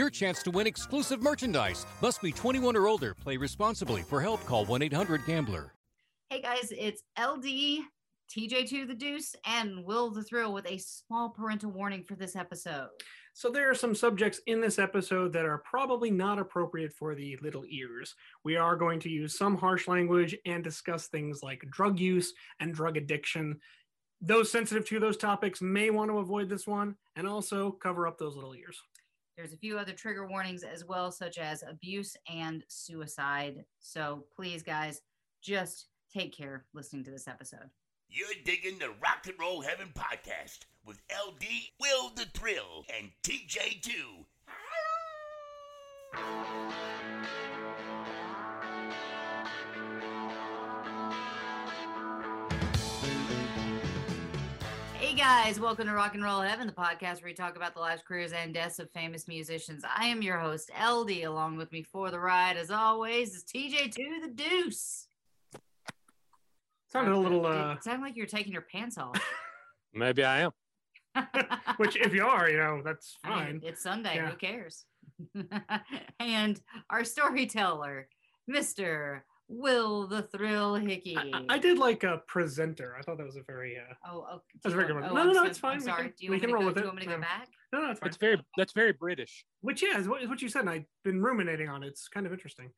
your chance to win exclusive merchandise. Must be 21 or older. Play responsibly. For help, call 1-800-GAMBLER. Hey guys, it's LD, TJ2 the Deuce, and Will the Thrill with a small parental warning for this episode. So there are some subjects in this episode that are probably not appropriate for the little ears. We are going to use some harsh language and discuss things like drug use and drug addiction. Those sensitive to those topics may want to avoid this one and also cover up those little ears. There's a few other trigger warnings as well, such as abuse and suicide. So please, guys, just take care listening to this episode. You're digging the Rock and Roll Heaven podcast with LD, Will the Thrill, and TJ2. Guys, welcome to Rock and Roll Heaven, the podcast where we talk about the lives, careers, and deaths of famous musicians. I am your host, LD. Along with me for the ride, as always, is TJ2 the Deuce. Sounded a little, It uh, sounded like you're taking your pants off. Maybe I am. which if you are, you know, that's I mean, fine. it's Sunday. Yeah. Who cares? and our storyteller, Mr. Will the Thrill Hickey. I, I did like a presenter. I thought that was a very, uh, Oh, oh, That's you very want- good. oh, No, no, no, it's fine. I'm sorry. can- do you we want can me to roll go, with do you want me to go No. back? no, no, it's fine. It's very that's very British. Which, yeah, is what, is what you said. and I've been ruminating on it. It's kind of interesting.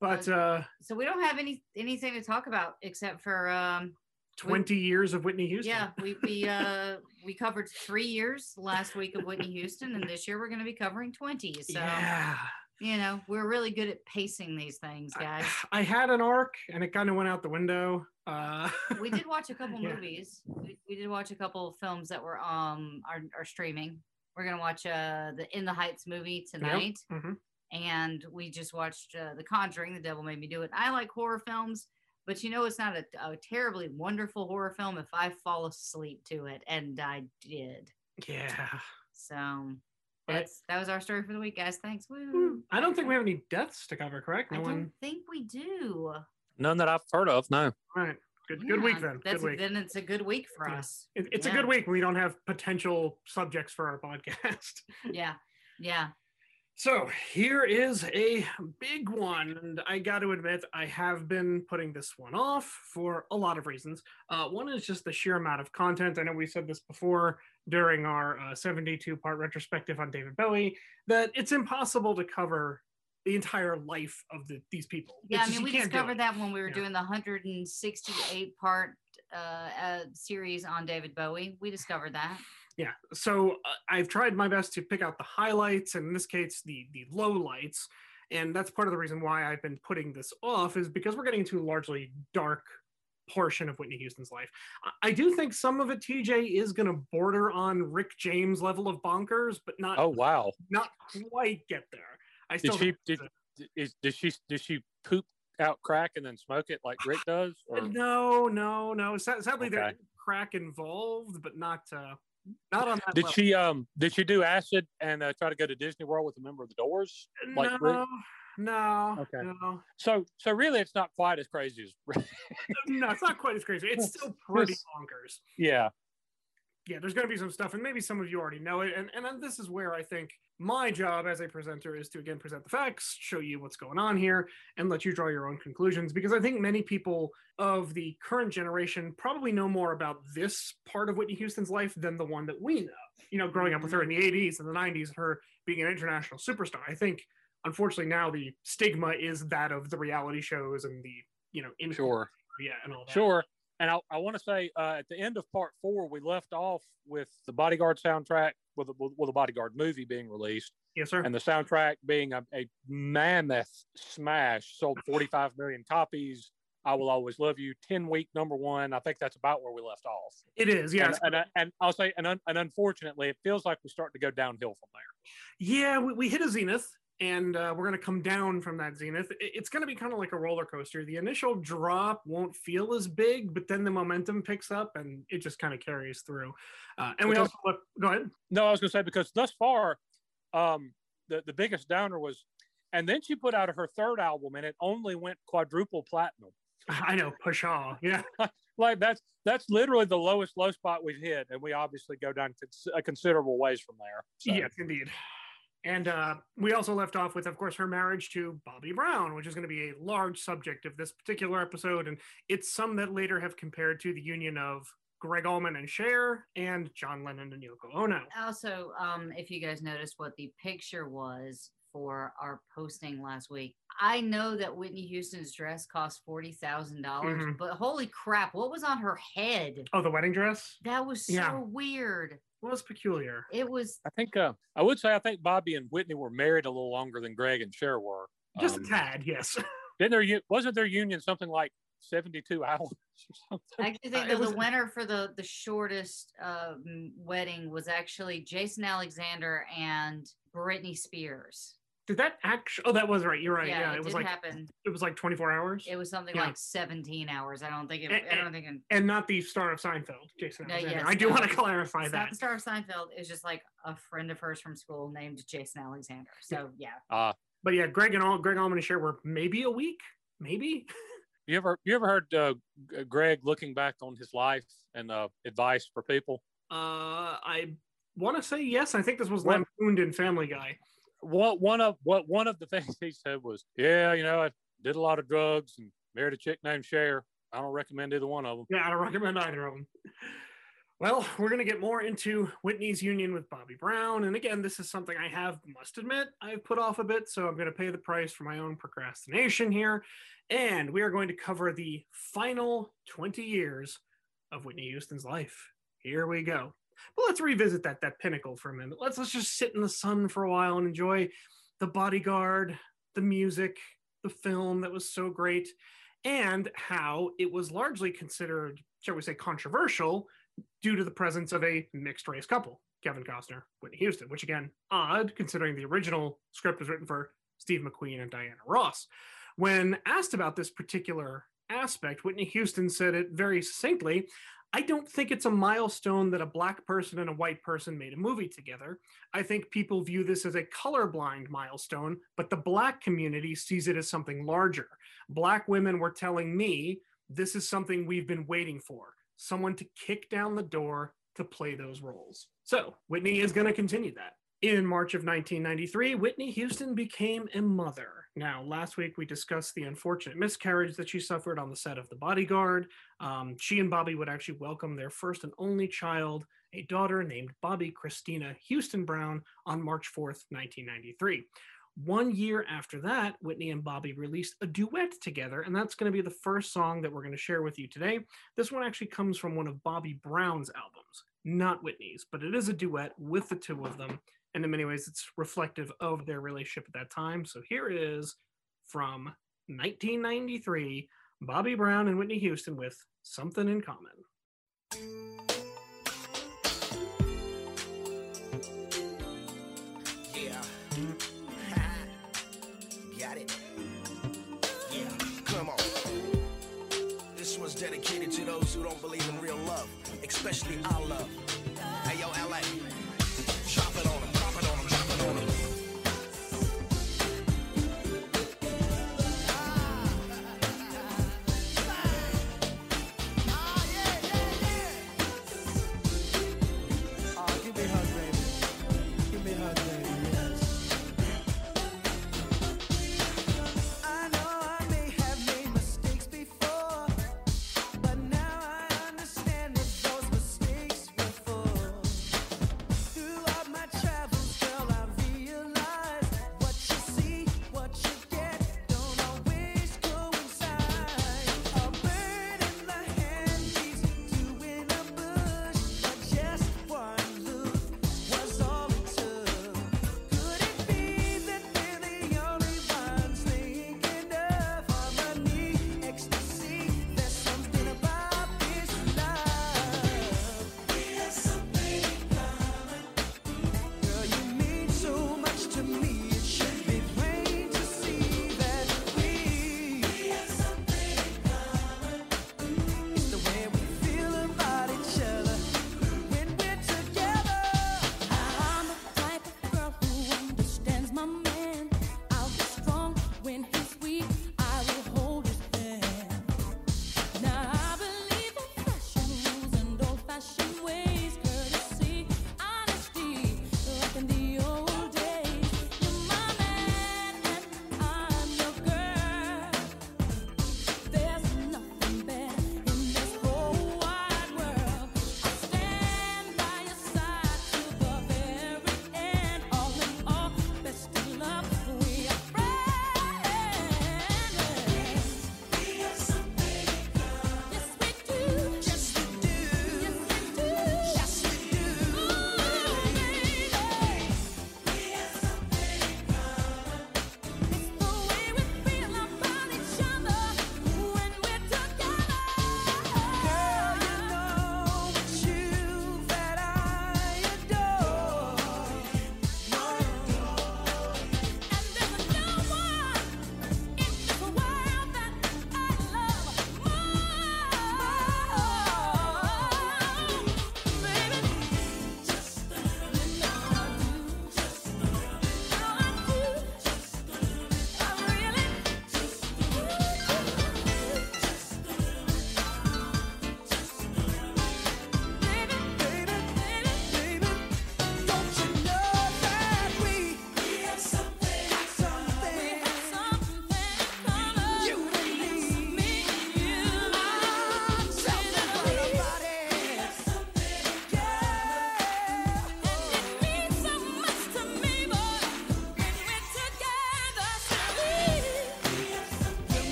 But Uh, uh, So we don't have any anything to talk about except for um 20 years of Whitney Houston. yeah we we uh we covered three years last week of Whitney Houston and this year we're going to be covering 20 so yeah. You know we're really good at pacing these things guys I, I had an arc and it kind of went out the window. Uh, we did watch a couple Yeah. movies we, we did watch a couple of films that were um are, are streaming we're gonna watch uh the in the heights movie tonight mhm. and we just watched uh, the conjuring the devil made me do it i like horror films but you know it's not a, a terribly wonderful horror film if i fall asleep to it and i did Yeah. so that's that was our story for the week guys thanks Woo. Hmm, I don't think we have any deaths to cover, correct? No i don't one. think we do None that I've heard of. No. All right. Good, good week then. that's Good week. then it's a good week for Yeah. us It- it's a good week we don't have potential subjects for our podcast. yeah yeah So here is a big one, and I got to admit, I have been putting this one off for a lot of reasons. Uh, one is just the sheer amount of content. I know we said this before during our uh, 72 part retrospective on David Bowie that it's impossible to cover the entire life of the, these people. Yeah, It's I just- mean, we you discovered that when we were Yeah. doing the 168 part uh, uh, series on David Bowie. We discovered that. Yeah so uh, i've tried my best to pick out the highlights and in this case the the low lights and that's part of the reason why i've been putting this off is because we're getting into a largely dark portion of whitney houston's life I- i do think some of it tj is going to border on rick james level of bonkers but not Oh wow. not quite get there i Did still she did, is did she did she poop out crack and then smoke it like Rick does? Or no no no sadly Okay. there's crack involved but not uh not on that did level. she um did she do acid and uh, try to go to Disney World with a member of the Doors? like Rick? no no Okay. no So so really it's not quite as crazy as no, it's not quite as crazy. It's still pretty bonkers. yeah. Yeah, there's going to be some stuff, and maybe some of you already know it. And, and then this is where I think my job as a presenter is to again present the facts, show you what's going on here, and let you draw your own conclusions. Because I think many people of the current generation probably know more about this part of Whitney Houston's life than the one that we know. You know, growing up with her in the mm-hmm. 80s and the 90s, her being an international superstar. I think, unfortunately, now the stigma is that of the reality shows and the you know, in Sure. yeah, and all that. Sure. And I, I want to say uh, at the end of part four, we left off with the Bodyguard soundtrack, with the, with the Bodyguard movie being released, Yes, sir. and the soundtrack being a, a mammoth smash, sold 45 million copies. I will always love you. 10 week number one. I think that's about where we left off. it is, yes. And, and, and I'll say, and, un, and unfortunately, it feels like we're starting to go downhill from there. Yeah, we, we hit a zenith, and uh, we're going to come down from that zenith. It's going to be kind of like a roller coaster. The initial drop won't feel as big, but then the momentum picks up, and it just kind of carries through. Uh, and we also look. Go ahead. No, I was going to say because thus far, um, the the biggest downer was, and then she put out her third album, and it only went quadruple platinum. I know, push Pshaw. Yeah, Like that's that's literally the lowest low spot we've hit, and we obviously go down a considerable ways from there. So, yes, indeed. And uh, we also left off with, of course, her marriage to Bobby Brown, which is going to be a large subject of this particular episode. And it's some that later have compared to the union of Gregg Allman and Cher and John Lennon and Yoko Ono. Also, um, if you guys noticed what the picture was for our posting last week, I know that Whitney Houston's dress cost forty thousand dollars, Mhm. but holy crap, what was on her head? Oh, the wedding dress That was so Yeah. weird. Was peculiar. It was I think uh, I would say I think Bobby and Whitney were married a little longer than Gregg and Cher were. Just Um, a tad, yes. Didn't their wasn't their union something like seventy two hours or something? I actually think it that was- the winner for the the shortest um, wedding was actually Jason Alexander and Britney Spears. Did that actually? Oh, that was right. You're right. yeah, Yeah, it, it, was like happen. it was like 24 hours, It was something yeah. like 17 hours. I don't think it. I don't think it, and not the star of Seinfeld, Jason No, Alexander. yes, I do no, want to clarify it's not that. the star of Seinfeld. is just like a friend of hers from school named Jason Alexander. So yeah, Uh, But yeah, Gregg and all Gregg Allman and Cher were maybe a week, maybe. you ever you ever heard uh, Gregg looking back on his life and uh, advice for people? Uh, I want to say yes. I think this was What- lampooned in Family Guy. What one of what one of the things he said was, "Yeah, you know, I did a lot of drugs and married a chick named Cher. I don't recommend either one of them." Yeah, I don't recommend either of them. Well, we're going to get more into Whitney's union with Bobby Brown. And again, this is something I have, must admit, I've put off a bit. So I'm going to pay the price for my own procrastination here. And we are going to cover the final 20 years of Whitney Houston's life. Here we go. But let's revisit that, that pinnacle for a minute. Let's, let's just sit in the sun for a while and enjoy the bodyguard, the music, the film that was so great, and how it was largely considered, shall we say, controversial due to the presence of a mixed race couple, Kevin Costner, Whitney Houston, which again, odd considering the original script was written for Steve McQueen and Diana Ross. When asked about this particular aspect, Whitney Houston said it very succinctly I don't think it's a milestone that a black person and a white person made a movie together. I think people view this as a colorblind milestone, but the black community sees it as something larger. Black women were telling me this is something we've been waiting for someone to kick down the door to play those roles. So Whitney is going to continue that. In March of 1993, Whitney Houston became a mother. Now, last week we discussed the unfortunate miscarriage that she suffered on the set of The Bodyguard. Um, she and Bobby would actually welcome their first and only child, a daughter named Bobbi Kristina Houston Brown, on March 4th, 1993. One year after that, Whitney and Bobby released a duet together, and that's going to be the first song that we're going to share with you today. This one actually comes from one of Bobby Brown's albums, not Whitney's, but it is a duet with the two of them. And in many ways, it's reflective of their relationship at that time. So here is from 1993 Bobby Brown and Whitney Houston with Something in Common. Yeah. Got it. Yeah. Come on. This one's dedicated to those who don't believe in real love, especially our love.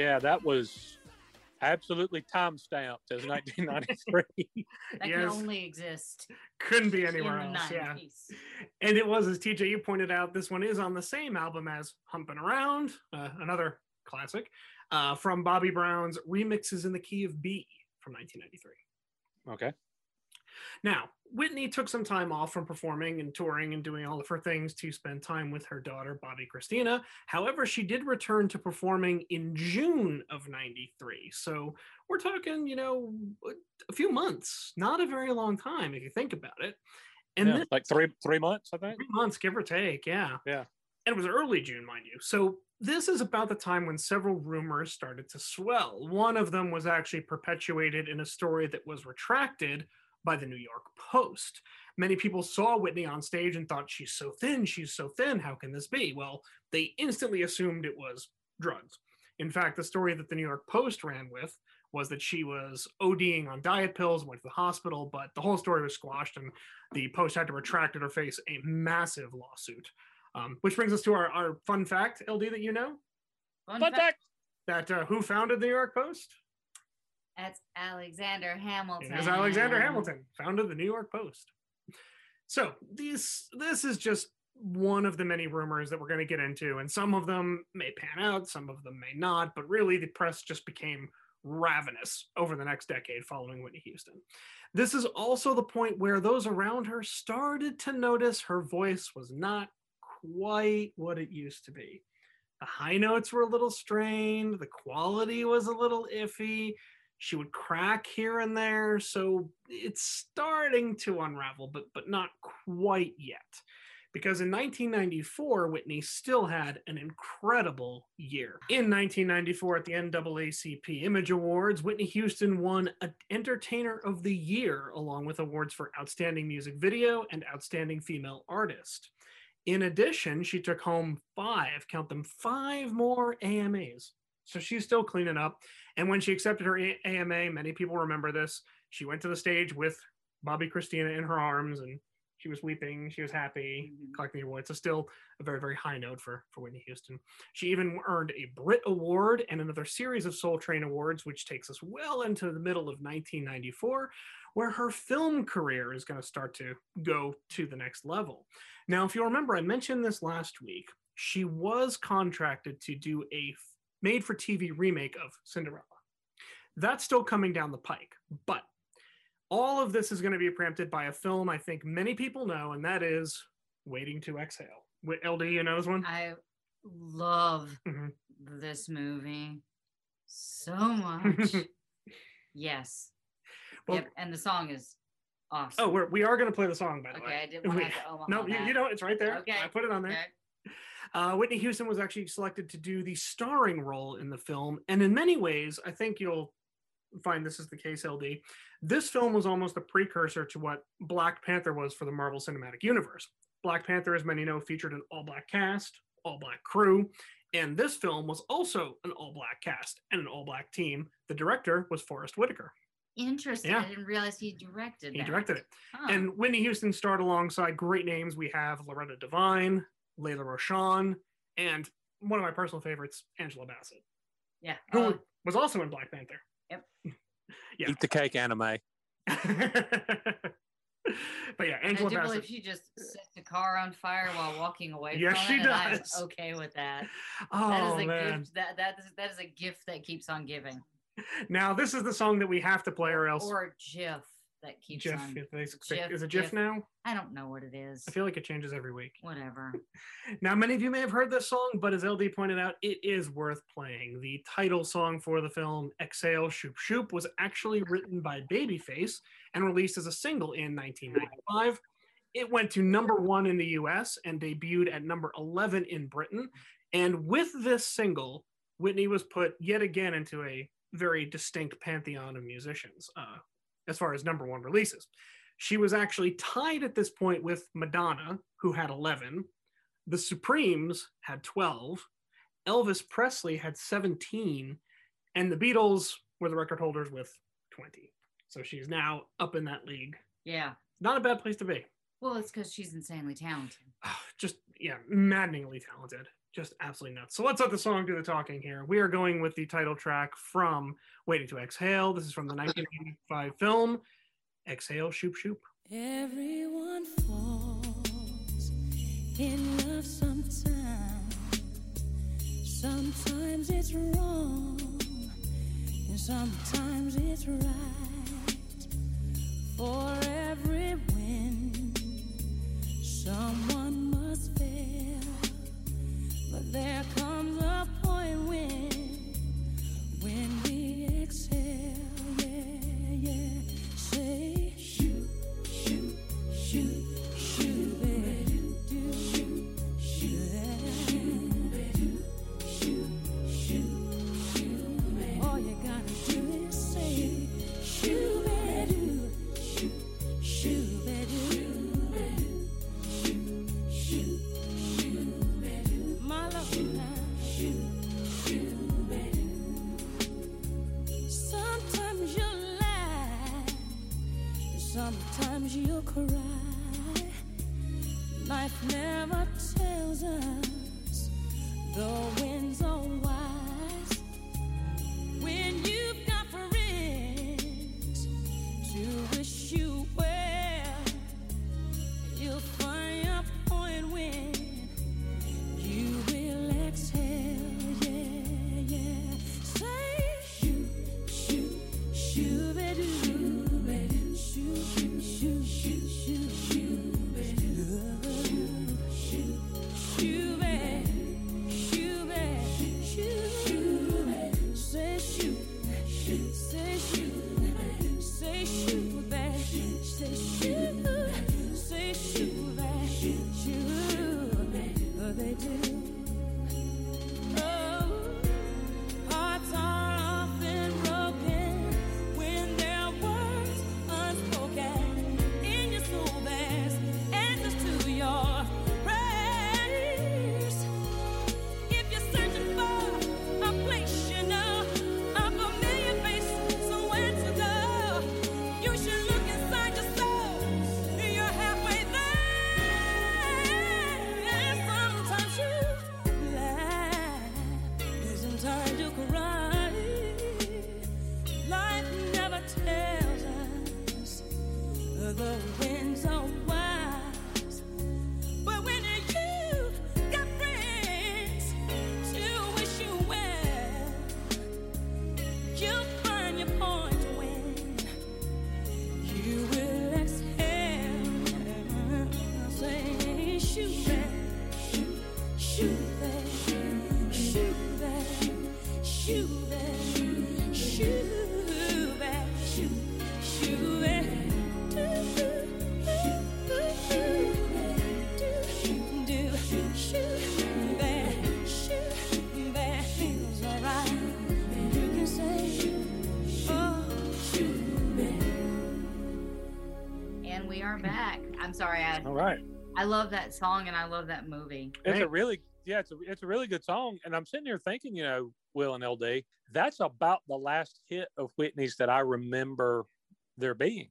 Yeah, that was absolutely time stamped as 1993. That Yes. can only exist Couldn't be in anywhere the else. Yeah. And it was, as TJ, you pointed out, this one is on the same album as Humping Around, uh, another classic, uh, from Bobby Brown's Remixes in the Key of B from 1993. okay. Now, Whitney took some time off from performing and touring and doing all of her things to spend time with her daughter, Bobbi Kristina. However, she did return to performing in June of 93. So we're talking, you know, a few months, not a very long time if you think about it. And yeah, this like three three months, I think. three months, give or take. Yeah. Yeah. And it was early June, mind you. So this is about the time when several rumors started to swell. One of them was actually perpetuated in a story that was retracted by the New York Post. Many people saw Whitney on stage and thought, she's so thin, she's so thin. How can this be? Well, they instantly assumed it was drugs. In fact, the story that the New York Post ran with was that she was ODing on diet pills, went to the hospital, but the whole story was squashed and the Post had to retract it or face a massive lawsuit. Um, which brings us to our, our fun fact, LD, that you know Fun Fun fact, fact. that uh, who founded the New York Post? That's Alexander Hamilton. It is Alexander Hamilton, founded the New York Post. So these this is just one of the many rumors that we're going to get into, and some of them may pan out, some of them may not. But really, the press just became ravenous over the next decade following Whitney Houston. This is also the point where those around her started to notice her voice was not quite what it used to be. The high notes were a little strained, the quality was a little iffy, she would crack here and there so it's starting to unravel but but not quite yet. Because in 1994 whitney still had an incredible year. In 1994 at the naacp image awards whitney houston won an entertainer of the year along with awards for outstanding music video and outstanding female artist. In addition she took home five count them five more amas so she's still cleaning up and when she accepted her AMA, many people remember this. She went to the stage with Bobbi Kristina in her arms and she was weeping. She was happy, Mhm. collecting awards. So still a very, very high note for, for Whitney Houston. She even earned a Brit Award and another series of Soul Train Awards, which takes us well into the middle of 1994, where her film career is going to start to go to the next level. Now, if you remember, I mentioned this last week. She was contracted to do a made for TV remake of Cinderella. That's still coming down the pike, but all of this is going to be preempted by a film I think many people know, and that is Waiting to Exhale. Wait, LD, you know knows one? I love Mhm. this movie so much. yes. Well- yep. And the song is awesome. Oh, we're, we are going to play the song, by the way. okay. way. I didn't want We- to have to Omaha. No, you, you don't. It's right there. Okay, I put it on there. Okay. Uh, Whitney Houston was actually selected to do the starring role in the film. And in many ways, I think you'll find this is the case, LD. This film was almost a precursor to what Black Panther was for the Marvel Cinematic Universe. Black Panther, as many know, featured an all black cast, all black crew. And this film was also an all black cast and an all black team. The director was Forest Whitaker. Interesting. Yeah. I didn't realize he directed He that. directed it. Huh. And Whitney Houston starred alongside great names. We have Loretta Devine, Lela Rochon, and one of my personal favorites, Angela Bassett, yeah. who Oh, was also in Black Panther. Yep. Yeah. Eat the cake Anna Mae. but yeah, Angela I Angela do believe she just set the car on fire while walking away Yes, from she it. and I'm does. okay with that. that Oh is a man! gift. That that is that is a gift that keeps on giving. Now this is the song that we have to play, or else Or GIF that keeps GIF. on. they- GIF, is it GIF GIF. now? I don't know what it is. I feel like it changes every week. Whatever. Now, many of you may have heard this song, but as LD pointed out, it is worth playing. The title song for the film, Exhale Shoop Shoop, was actually written by Babyface and released as a single in 1995. It went to number one in the US and debuted at number 11 in Britain. And with this single, Whitney was put yet again into a very distinct pantheon of musicians uh, as far as number one releases. She was actually tied at this point with Madonna, who had 11, the Supremes had 12, Elvis Presley had 17, and the Beatles were the record holders with 20. So she's now up in that league. Yeah. Not a bad place to be. Well, it's because she's insanely talented. Just, yeah, maddeningly talented. Just absolutely nuts. So let's let the song do the talking here. We are going with the title track from Waiting to Exhale. This is from the 1985 film Exhale, Shoop Shoop. Everyone falls in love sometimes. Sometimes it's wrong, and sometimes it's right. For every win, someone must fail. Say, I'm sorry, I All right. I love that song and I love that movie. It's Hey. a really yeah, it's a it's a really good song. And I'm sitting here thinking, you know, Will and LD, that's about the last hit of Whitney's that I remember there being.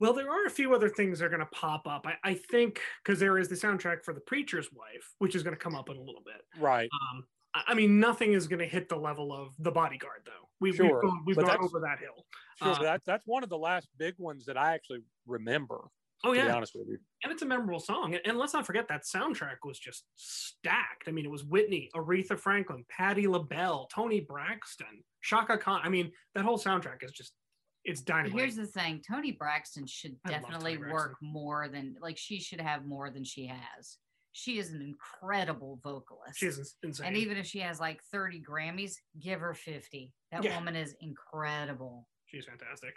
Well, there are a few other things that are going to pop up. I, I think because there is the soundtrack for The Preacher's Wife, which is going to come up in a little bit. Right. Um, I, I mean, nothing is going to hit the level of The Bodyguard, though. We've, Sure, we've gone, we've gone over that hill. Sure. Uh, that, that's one of the last big ones that I actually remember, Oh to be yeah, honest with you. and it's a memorable song. And, and let's not forget that soundtrack was just stacked. I mean, it was Whitney, Aretha Franklin, Patti LaBelle, Toni Braxton, Chaka Khan. I mean, that whole soundtrack is just it's dynamite. here's the thing Toni Braxton should I definitely Toni work Braxton. more than, like, she should have more than she has. She is an incredible vocalist. She is insane. and even if she has like 30 Grammys, give her 50. That Yeah. woman is incredible. She's fantastic.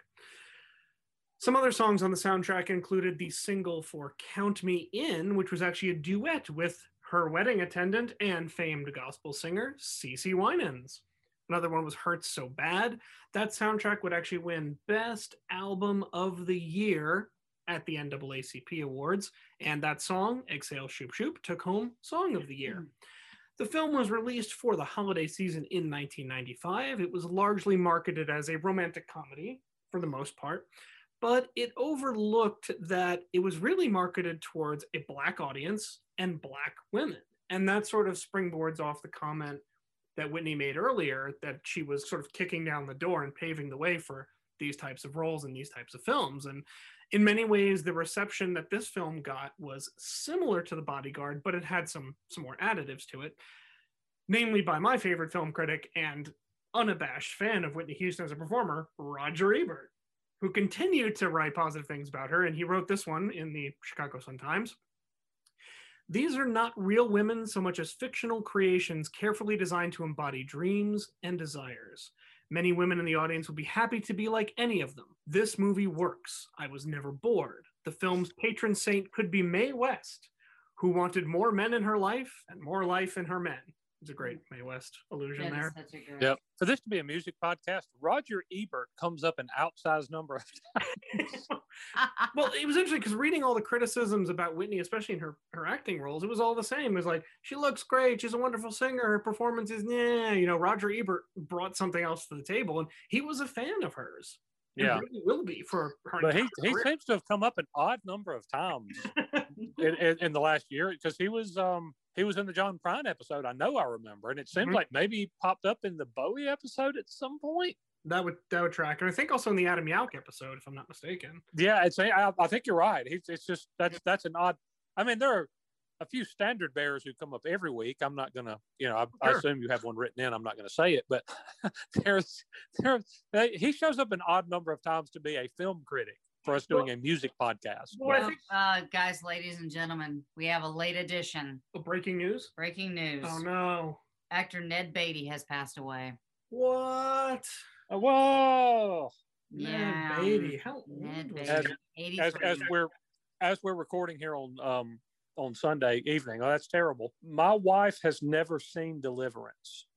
Some other songs on the soundtrack included the single for Count Me In, which was actually a duet with her wedding attendant and famed gospel singer, Cece Winans. Another one was Hurts So Bad. That soundtrack would actually win Best Album of the Year at the NAACP Awards. And that song, Exhale Shoop Shoop, took home Song of the Year. Hmm. The film was released for the holiday season in 1995. It was largely marketed as a romantic comedy for the most part, but it overlooked that it was really marketed towards a Black audience and Black women. And that sort of springboards off the comment that Whitney made earlier that she was sort of kicking down the door and paving the way for these types of roles in these types of films. And in many ways, the reception that this film got was similar to The Bodyguard, but it had some some more additives to it, namely by my favorite film critic and unabashed fan of Whitney Houston as a performer, Roger Ebert, who continued to write positive things about her. And he wrote this one in the Chicago Sun Times. These are not real women so much as fictional creations carefully designed to embody dreams and desires. Many women in the audience would be happy to be like any of them. This movie works. I was never bored. The film's patron saint could be Mae West, who wanted more men in her life and more life in her men. It's a great Mae West illusion there. such great- Yep. For this to be a music podcast, Roger Ebert comes up an outsized number of times. well, it was interesting because reading all the criticisms about Whitney, especially in her her acting roles, it was all the same. It was like she looks great, she's a wonderful singer, her performance is yeah. You know, Roger Ebert brought something else to the table, and he was a fan of hers. and Yeah. really will be for her. But he, entire he seems to have come up an odd number of times in, in, in the last year because he was um he was in the John Prine episode. I know I remember, and it seems Mhm. like maybe he popped up in the Bowie episode at some point. that would that would track, and I think also in the Adam Yauch episode, if I'm not mistaken. Yeah, it's I, I think you're right. He's it's just that's that's an odd. I mean, there are a few standard bearers who come up every week. I'm not gonna, you know, I, I assume you have one written in. I'm not gonna say it, but there's there he shows up an odd number of times to be a film critic for us doing a music podcast. Well, I Well, think uh, guys, ladies and gentlemen, we have a late edition. oh, breaking news. Breaking news. Oh no! Actor Ned Beatty has passed away. What? Uh, Whoa! Yeah. Ned Beatty. How old Ned Beatty. he? As as we're as we're recording here on um on Sunday evening. Oh, that's terrible. My wife has never seen Deliverance.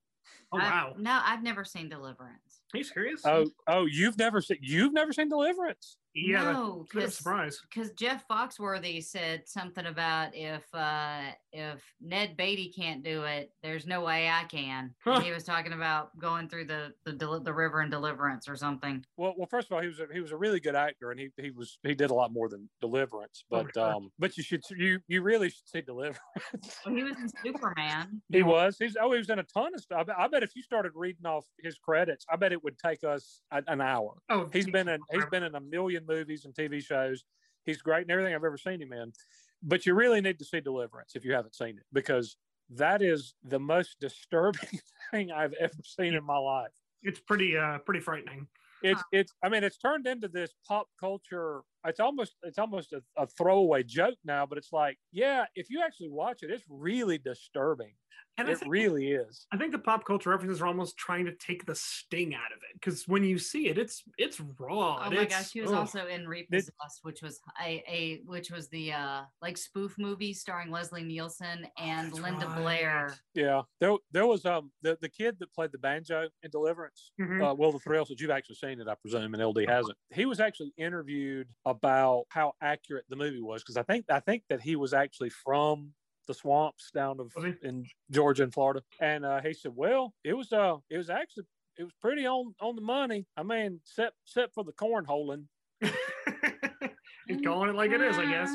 Oh I- wow! no, I've never seen Deliverance. Are you serious? Oh, oh, you've never seen you've never seen Deliverance. Yeah. no, Bit of a because surprise. because Jeff Foxworthy said something about if uh if Ned Beatty can't do it, there's no way I can. Huh. He was talking about going through the the del- the river and deliverance or something. Well, well, first of all, he was a, he was a really good actor, and he he was he did a lot more than Deliverance. Oh, But sure. um, but you should you you really should see Deliverance. Well, he was in Superman. he was he's oh he was in a ton of stuff. I bet, I bet if you started reading off his credits, I bet it would take us a, an hour. Oh, He's been in he's been in a million movies and TV shows. He's great in everything I've ever seen him in. But you really need to see Deliverance if you haven't seen it because that is the most disturbing thing I've ever seen in my life. It's pretty uh pretty frightening. It's it's I mean it's turned into this pop culture. It's almost it's almost a, a throwaway joke now, but it's like yeah, if you actually watch it, it's really disturbing. And It think, really is. I think the pop culture references are almost trying to take the sting out of it because when you see it, it's it's raw. Oh and my gosh, he was ugh. also in Repossessed, which was a, a which was the uh like spoof movie starring Leslie Nielsen and Oh, Linda right. Blair. Yeah, there there was um the, the kid that played the banjo in Deliverance, Mhm. uh, Will the Thrills, that you've actually seen it, I presume, and LD hasn't. He was actually interviewed about how accurate the movie was because I think I think that he was actually from the swamps down of in Georgia and Florida, and uh, he said, "Well, it was uh it was actually it was pretty on on the money. I mean, except except for the cornholing." He's calling it like it is, I guess.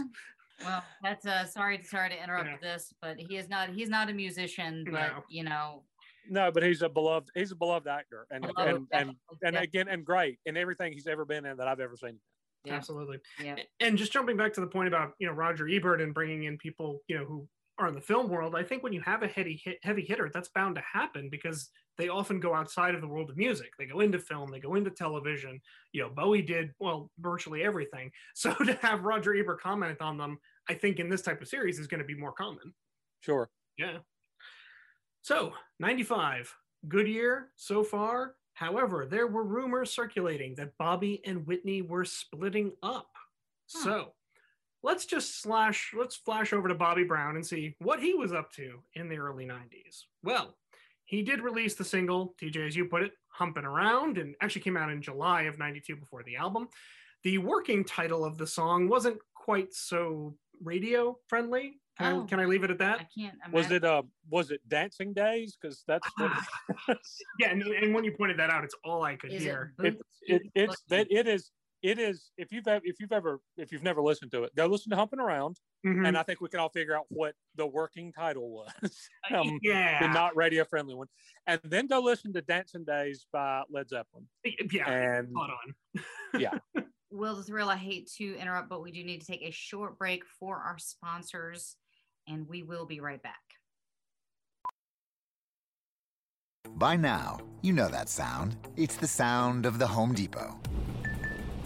Well, that's uh sorry to sorry to interrupt Yeah. this, but he is not he's not a musician, but No. you know, No, but he's a beloved he's a beloved actor, and beloved, and and definitely, and again and great in everything he's ever been in that I've ever seen. yeah, Absolutely. yeah. And just jumping back to the point about you know Roger Ebert and bringing in people you know who are in the film world, I think when you have a heavy hit, heavy hitter, that's bound to happen because they often go outside of the world of music. They go into film, they go into television. You know, Bowie did well virtually everything. So to have Roger Ebert comment on them, I think in this type of series is going to be more common. Sure. Yeah. So, 95, good year so far. However, there were rumors circulating that Bobby and Whitney were splitting up. Huh. So, let's just slash, let's flash over to Bobby Brown and see what he was up to in the early 90s. Well, he did release the single, TJ, as you put it, Humping Around, and actually came out in July of 92 before the album. The working title of the song wasn't quite so radio friendly. Can, I, Oh. can I leave it at that? I can't Was it uh was it Dancing Days? Because that's what yeah, and, and when you pointed that out, it's all I could Is hear. it, boots? it, it's that it is it is if you've ever, if you've ever if you've never listened to it, go listen to Humping Around, Mhm. and I think we can all figure out what the working title was. um, yeah. the not radio friendly one, and then go listen to Dancing Days by Led Zeppelin. yeah. And Spot on. yeah, Will the Thrill, I hate to interrupt, but we do need to take a short break for our sponsors, and we will be right back. By now, you know that sound. It's the sound of the Home Depot.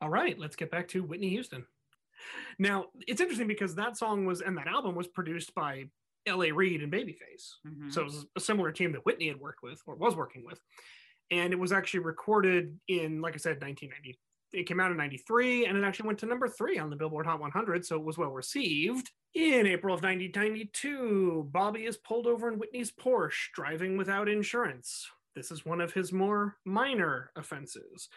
All right, let's get back to Whitney Houston. Now, it's interesting because that song was and that album was produced by L.A. Reid and Babyface. Mhm. So it was a similar team that Whitney had worked with or was working with. And it was actually recorded in, like I said, 1990. It came out in 93 and it actually went to number three on the Billboard Hot 100. So it was well received. In April of 1992, Bobby is pulled over in Whitney's Porsche driving without insurance. This is one of his more minor offenses.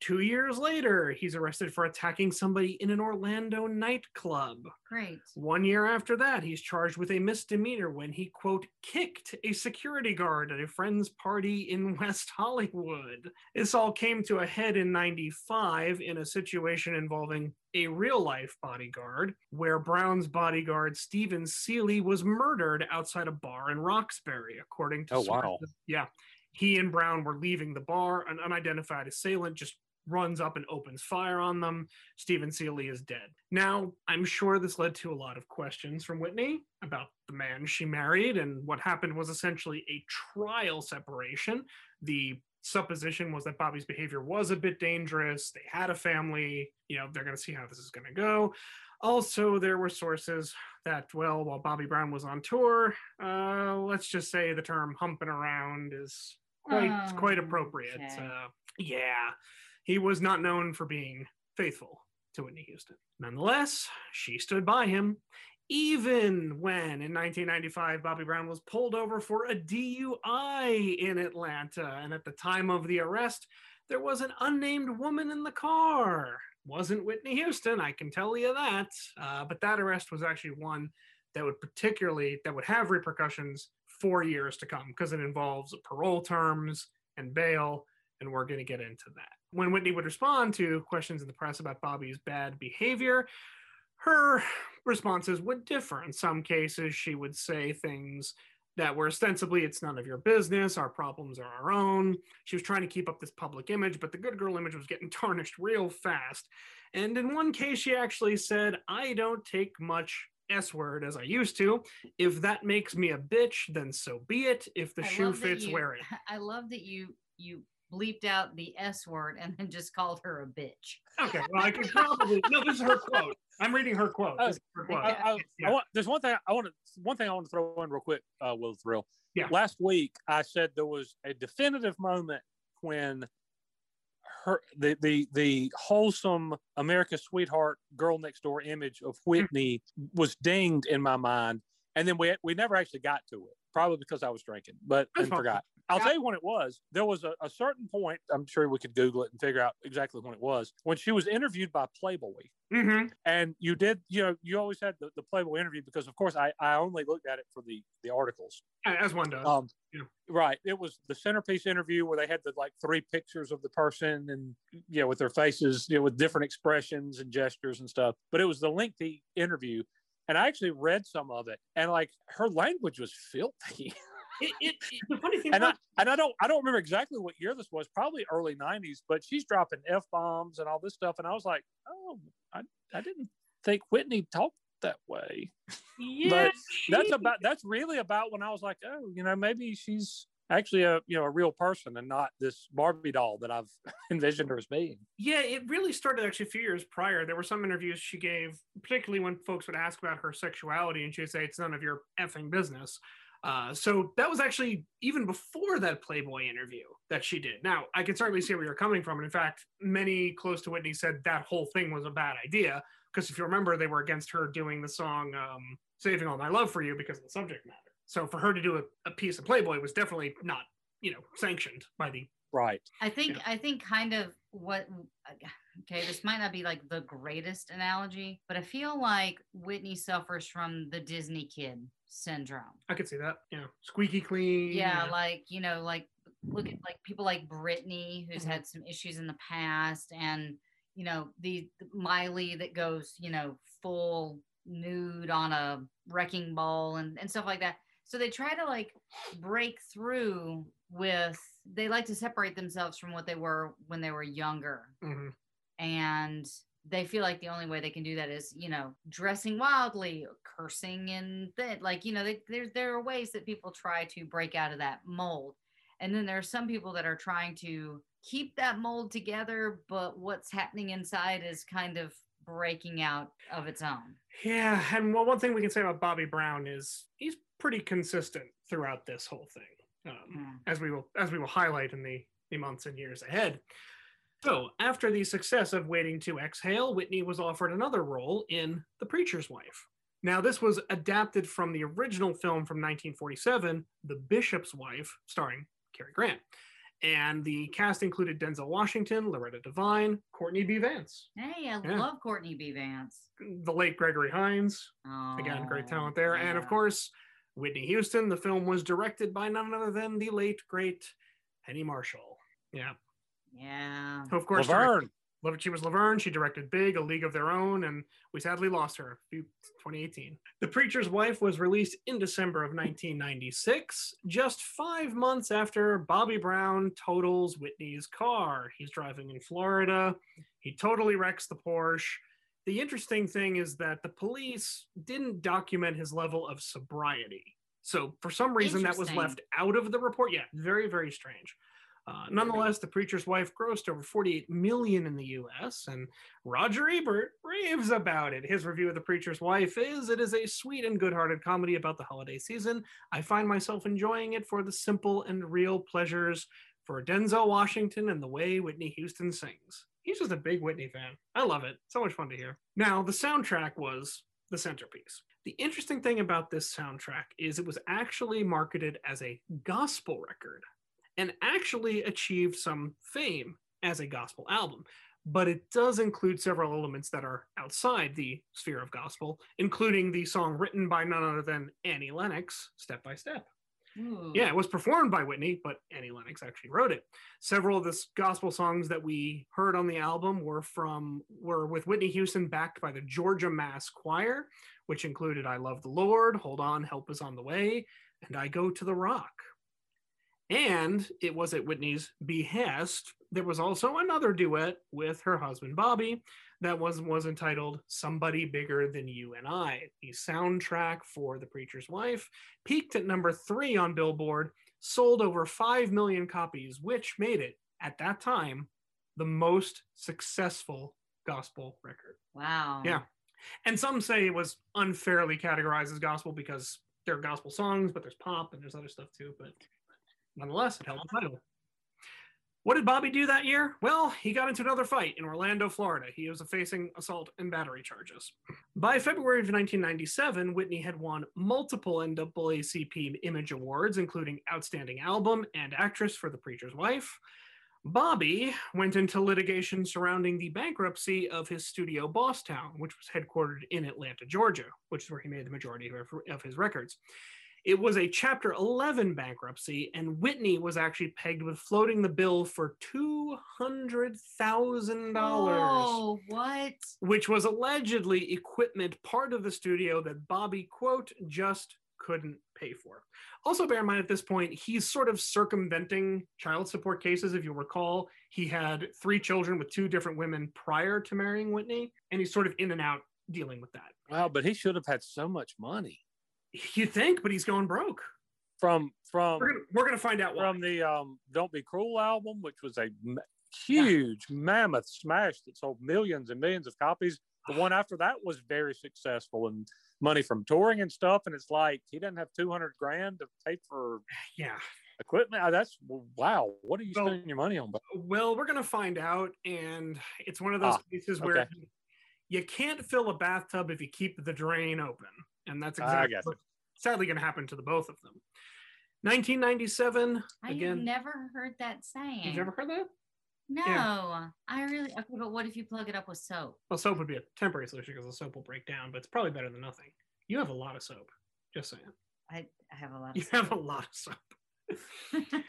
Two years later, he's arrested for attacking somebody in an Orlando nightclub. Great. One year after that, he's charged with a misdemeanor when he, quote, kicked a security guard at a friend's party in West Hollywood. This all came to a head in 95 in a situation involving a real life bodyguard, where Brown's bodyguard, Stephen Seeley, was murdered outside a bar in Roxbury, according to Oh, wow. sources. Yeah. He and Brown were leaving the bar. An unidentified assailant just runs up and opens fire on them. Stephen Seeley is dead. Now, I'm sure this led to a lot of questions from Whitney about the man she married, and what happened was essentially a trial separation. The supposition was that Bobby's behavior was a bit dangerous. They had a family. You know, they're going to see how this is going to go. Also, there were sources that, well, while Bobby Brown was on tour, uh, let's just say the term humping around is quite Oh, quite appropriate. okay. Uh, yeah, he was not known for being faithful to Whitney Houston. Nonetheless, she stood by him, even when in 1995 Bobby Brown was pulled over for a DUI in Atlanta. And at the time of the arrest, there was an unnamed woman in the car. Wasn't Whitney Houston, I can tell you that. Uh, but that arrest was actually one that would particularly that would have repercussions for years to come because it involves parole terms and bail and we're going to get into that. When Whitney would respond to questions in the press about Bobby's bad behavior, her responses would differ. In some cases, she would say things that were ostensibly, it's none of your business, our problems are our own. She was trying to keep up this public image, but the good girl image was getting tarnished real fast. And in one case, she actually said, I don't take much S word as I used to. If that makes me a bitch, then so be it. If the I shoe fits, you- wear it. I love that you you bleeped out the S word and then just called her a bitch. Okay, well, I could probably no. This is her quote. I'm reading her quote. This is her quote. I, I, Yeah. I want, there's one thing I want to one thing I want to throw in real quick. Uh, Will Thrill. Yeah. Last week I said there was a definitive moment when her the the the wholesome America's sweetheart girl next door image of Whitney was dinged in my mind, and then we we never actually got to it. Probably because I was drinking, but That's and forgot. I'll tell you when it was. There was a, a certain point. I'm sure we could Google it and figure out exactly when it was. When she was interviewed by Playboy, Mhm. and you did you know you always had the, the playboy interview because of course i i only looked at it for the the articles As one does. um Yeah. right it was the centerpiece interview where they had the like three pictures of the person and you know with their faces you know with different expressions and gestures and stuff but it was the lengthy interview and i actually read some of it and like her language was filthy It, it, it- the funny thing and was, I and I don't I don't remember exactly what year this was, probably early '90s. But she's dropping f bombs and all this stuff, and I was like, oh, I I didn't think Whitney talked that way. yeah, but that's about that's really about when I was like, oh, you know, maybe she's actually a you know a real person and not this Barbie doll that I've envisioned her as being. Yeah, it really started actually a few years prior. There were some interviews she gave, particularly when folks would ask about her sexuality, and she'd say, It's none of your effing business. Uh, so that was actually even before that Playboy interview that she did. Now, I can certainly see where you're coming from. And in fact, many close to Whitney said that whole thing was a bad idea. because if you remember, they were against her doing the song um, "Saving All My Love for You" because of the subject matter. So for her to do a, a piece of Playboy was definitely not, you know, sanctioned by the Right. I think I think kind of what okay, this might not be like the greatest analogy, but I feel like Whitney suffers from the Disney kid syndrome. I could see that. Yeah, squeaky clean. Yeah, like you know, like look at like people like Britney, who's Mhm. had some issues in the past, and you know the, the Miley that goes, you know, full nude on a wrecking ball and and stuff like that. So they try to like break through with. They like to separate themselves from what they were when they were younger, Mhm. and they feel like the only way they can do that is you know dressing wildly cursing and that like you know they, there, there are ways that people try to break out of that mold and then there are some people that are trying to keep that mold together but what's happening inside is kind of breaking out of its own Yeah, and well, one thing we can say about Bobby Brown is he's pretty consistent throughout this whole thing, um, Mm. as we will as we will highlight in the, the months and years ahead. So, after the success of Waiting to Exhale, Whitney was offered another role in The Preacher's Wife. Now, this was adapted from the original film from 1947, The Bishop's Wife, starring Cary Grant. And the cast included Denzel Washington, Loretta Devine, Courtney B. Vance, hey i Yeah. love courtney b vance the late Gregory Hines, Again, oh, great Oh, talent there. And of course, Whitney Houston. The film was directed by none other than the late, great Penny Marshall. Yeah. Yeah Who, of course, Laverne. directed- she was Laverne. She directed Big, A League of Their Own, and we sadly lost her in 2018. The Preacher's Wife was released in December of 1996, just five months after Bobby Brown totals Whitney's car. He's driving in Florida. He totally wrecks the Porsche. The interesting thing is that the police didn't document his level of sobriety. So, for some reason, that was left out of the report. Yeah, very, very strange. Uh, nonetheless, the preacher's wife grossed over 48 million in the U.S. and Roger Ebert raves about it. His review of the preacher's wife is: "It is a sweet and good-hearted comedy about the holiday season. I find myself enjoying it for the simple and real pleasures, for Denzel Washington and the way Whitney Houston sings." He's just a big Whitney fan. I love it. So much fun to hear. Now, the soundtrack was the centerpiece. The interesting thing about this soundtrack is it was actually marketed as a gospel record and actually achieved some fame as a gospel album. But it does include several elements that are outside the sphere of gospel, including the song written by none other than Annie Lennox, Step by Step. Ooh. Yeah, it was performed by Whitney, but Annie Lennox actually wrote it. Several of the gospel songs that we heard on the album were from were with Whitney Houston backed by the Georgia Mass Choir, which included I Love the Lord, Hold On, Help Is on the Way, and I Go to the Rock. And it was at Whitney's behest. There was also another duet with her husband Bobby that was was entitled "Somebody Bigger Than You and I." The soundtrack for "The Preacher's Wife" peaked at number three on Billboard, sold over five million copies, which made it at that time the most successful gospel record. wow Yeah. And some say it was unfairly categorized as gospel because there are gospel songs, but there's pop and there's other stuff too. But nonetheless, it held the title. What did Bobby do that year? Well, he got into another fight in Orlando, Florida. He was facing assault and battery charges. By February of 1997, Whitney had won multiple NAACP Image Awards, including Outstanding Album and Actress for The Preacher's Wife. Bobby went into litigation surrounding the bankruptcy of his studio Bosstown, which was headquartered in Atlanta, Georgia, which is where he made the majority of, of his records. It was a Chapter 11 bankruptcy, and Whitney was actually pegged with floating the bill for $200,000, oh what which was allegedly equipment part of the studio that Bobby, quote, just couldn't pay for. Also, bear in mind at this point, he's sort of circumventing child support cases. If you recall, he had three children with two different women prior to marrying Whitney, and he's sort of in and out dealing with that. Wow, but he should have had so much money You think, but he's going broke. from from We're gonna, we're gonna find out why. from the um Don't Be Cruel album, which was a ma- huge mammoth smash that sold millions and millions of copies. The one after that was very successful and money from touring and stuff. And it's like he doesn't have two hundred grand to pay for yeah. equipment. Uh, That's wow. What are you So- spending your money on? Well, we're gonna find out, and it's one of those Ah, cases where okay. you can't fill a bathtub if you keep the drain open. And that's ah, exactly got what's sadly going to happen to the both of them. 1997, I've again. never heard that saying. Have You've never heard that? No, I really. Okay, but what if you plug it up with soap? Well, soap would be a temporary solution because the soap will break down, but it's probably better than nothing. You have a lot of soap. Just saying. I, I have a lot. Of You have a lot of soap.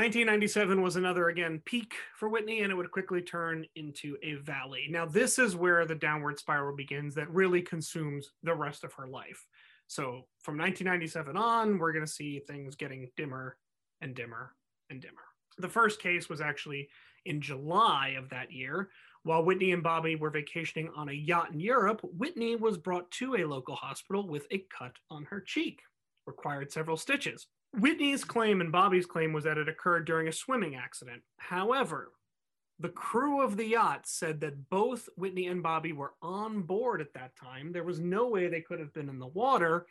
1997 was another again peak for Whitney, and it would quickly turn into a valley. Now, this is where the downward spiral begins that really consumes the rest of her life. So, from 1997 on, we're going to see things getting dimmer and dimmer and dimmer. The first case was actually in July of that year. While Whitney and Bobby were vacationing on a yacht in Europe, Whitney was brought to a local hospital with a cut on her cheek, required several stitches. Whitney's claim and Bobby's claim was that it occurred during a swimming accident. However, the crew of the yacht said that both Whitney and Bobby were on board at that time. There was no way they could have been in the water,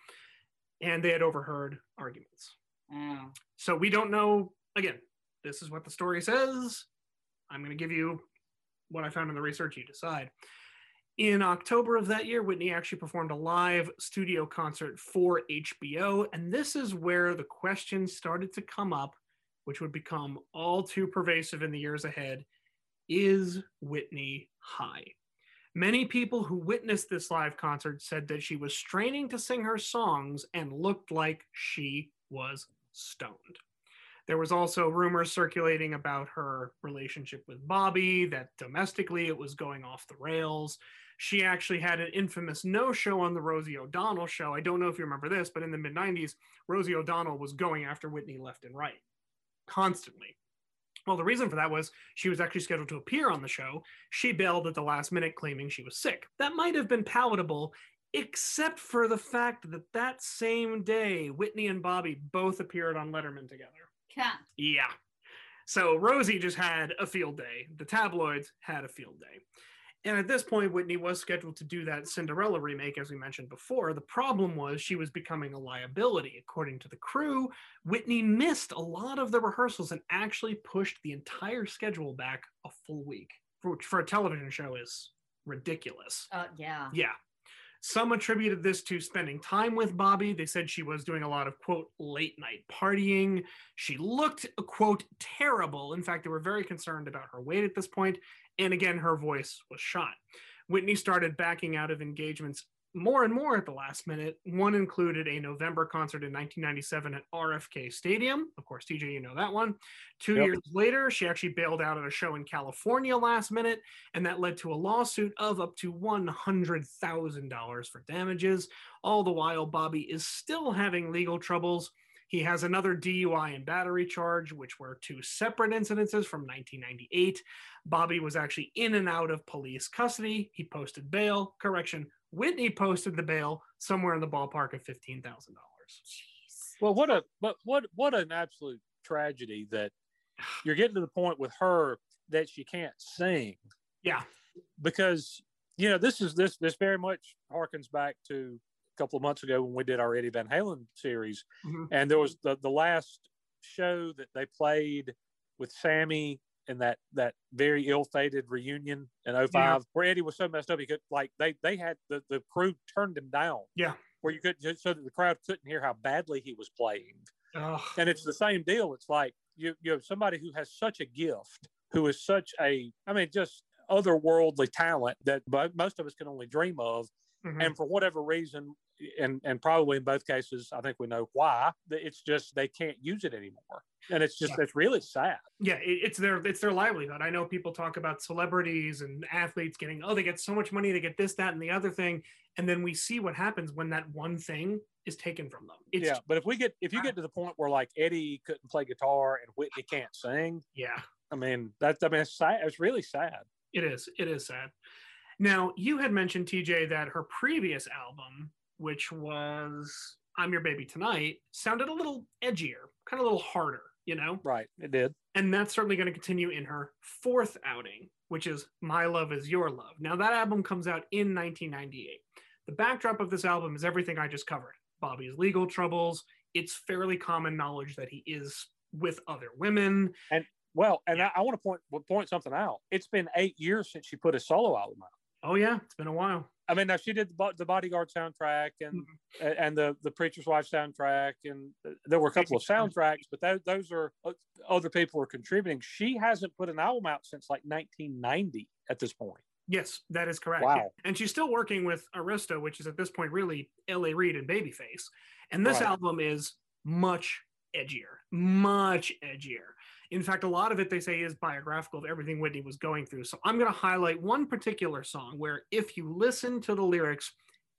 and they had overheard arguments. Oh. So we don't know. Again, this is what the story says. I'm going to give you what I found in the research. You decide. In October of that year, Whitney actually performed a live studio concert for HBO. And this is where the questions started to come up, which would become all too pervasive in the years ahead. Is Whitney high? Many people who witnessed this live concert said that she was straining to sing her songs and looked like she was stoned. There was also rumors circulating about her relationship with Bobby, that domestically it was going off the rails. She actually had an infamous no show on the Rosie O'Donnell show. I don't know if you remember this, but in the mid 90s, Rosie O'Donnell was going after Whitney left and right constantly. Well, the reason for that was she was actually scheduled to appear on the show. She bailed at the last minute, claiming she was sick. That might have been palatable, except for the fact that that same day, Whitney and Bobby both appeared on Letterman together. Cat. Yeah. So Rosie just had a field day. The tabloids had a field day. And at this point, Whitney was scheduled to do that Cinderella remake, as we mentioned before. The problem was she was becoming a liability. According to the crew, Whitney missed a lot of the rehearsals and actually pushed the entire schedule back a full week, which for a television show is ridiculous. Uh, yeah. Yeah. Some attributed this to spending time with Bobby. They said she was doing a lot of, quote, late night partying. She looked, quote, terrible. In fact, they were very concerned about her weight at this point. And again, her voice was shot. Whitney started backing out of engagements more and more at the last minute. One included a November concert in 1997 at RFK Stadium. Of course, TJ, you know that one. Two Yep. years later, she actually bailed out at a show in California last minute, and that led to a lawsuit of up to $100,000 for damages. All the while, Bobby is still having legal troubles. He has another DUI and battery charge, which were two separate incidences from 1998. Bobby was actually in and out of police custody. He posted bail. Correction, Whitney posted the bail somewhere in the ballpark of $15,000. Well, what a but what what an absolute tragedy that you're getting to the point with her that she can't sing Yeah. because you know this is this this very much harkens back to a couple of months ago when we did our Eddie Van Halen series, Mhm. and there was the the last show that they played with Sammy and that that very ill-fated reunion in 05 where Eddie was so messed up he could like they they had the the crew turned him down Yeah. where you could just so that the crowd couldn't hear how badly he was playing and it's the same deal. It's like you you have somebody who has such a gift, who is such a, I mean, just otherworldly talent that most of us can only dream of, Mhm. and for whatever reason, and and probably in both cases, I think we know why. It's just they can't use it anymore, and it's just Yeah. it's really sad. yeah it's their it's their livelihood i know people talk about celebrities and athletes getting oh they get so much money they get this that and the other thing and then we see what happens when that one thing is taken from them it's yeah, but if we get if you get to the point where like Eddie couldn't play guitar and Whitney can't sing, yeah I mean that's I mean it's sad. It's really sad. it is it is sad now you had mentioned tj that her previous album which was i'm your baby tonight sounded a little edgier kind of a little harder you know Right, it did. and that's certainly going to continue in her fourth outing, which is My Love Is Your Love. Now, that album comes out in 1998. The backdrop of this album is everything I just covered Bobby's legal troubles. It's fairly common knowledge that he is with other women. And well, and I, I want to point point something out. It's been eight years since she put a solo album out. Oh yeah, it's been a while. I mean, now she did the, Bodyguard soundtrack and and the the Preacher's Wife soundtrack, and there were a couple of soundtracks, but those those are uh, other people are contributing. She hasn't put an album out since like 1990 at this point. Yes, that is correct. Wow. And she's still working with Arista, which is at this point really L.A. Reid and Babyface. And this Right. album is much edgier, much edgier. In fact, a lot of it they say is biographical of everything Whitney was going through. So I'm going to highlight one particular song where, if you listen to the lyrics,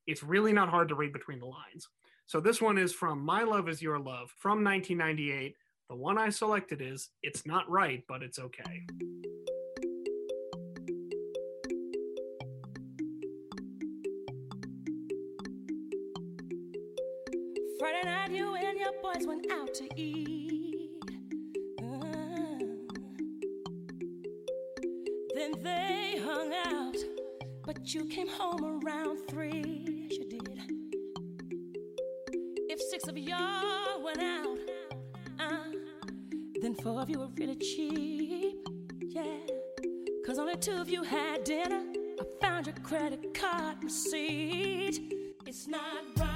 it's really not hard to read between the lines. So this one is from My Love Is Your Love from 1998. The one I selected is It's Not Right, but It's Okay. Friday night, you and your boys went out to eat. They hung out, but you came home around three. You did. If six of y'all went out, uh, then four of you were really cheap. Yeah, cause only two of you had dinner. I found your credit card receipt. It's not right,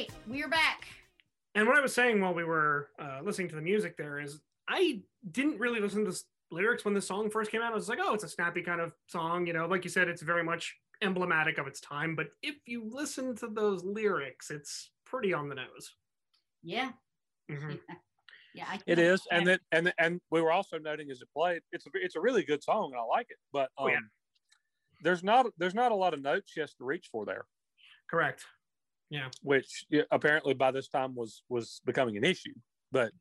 right, we're back. And what I was saying while we were uh, listening to the music there is I didn't really listen to s- lyrics when the song first came out. I was like, oh, it's a snappy kind of song. You know, like you said, it's very much emblematic of its time. But if you listen to those lyrics, it's pretty on the nose. Yeah. Mhm. Yeah, I It and then and and we were also noting as it played, it's a it's a really good song, and I like it. But um, Oh, yeah. there's not there's not a lot of notes she has to reach for there, Correct. Yeah, which apparently by this time was was becoming an issue. But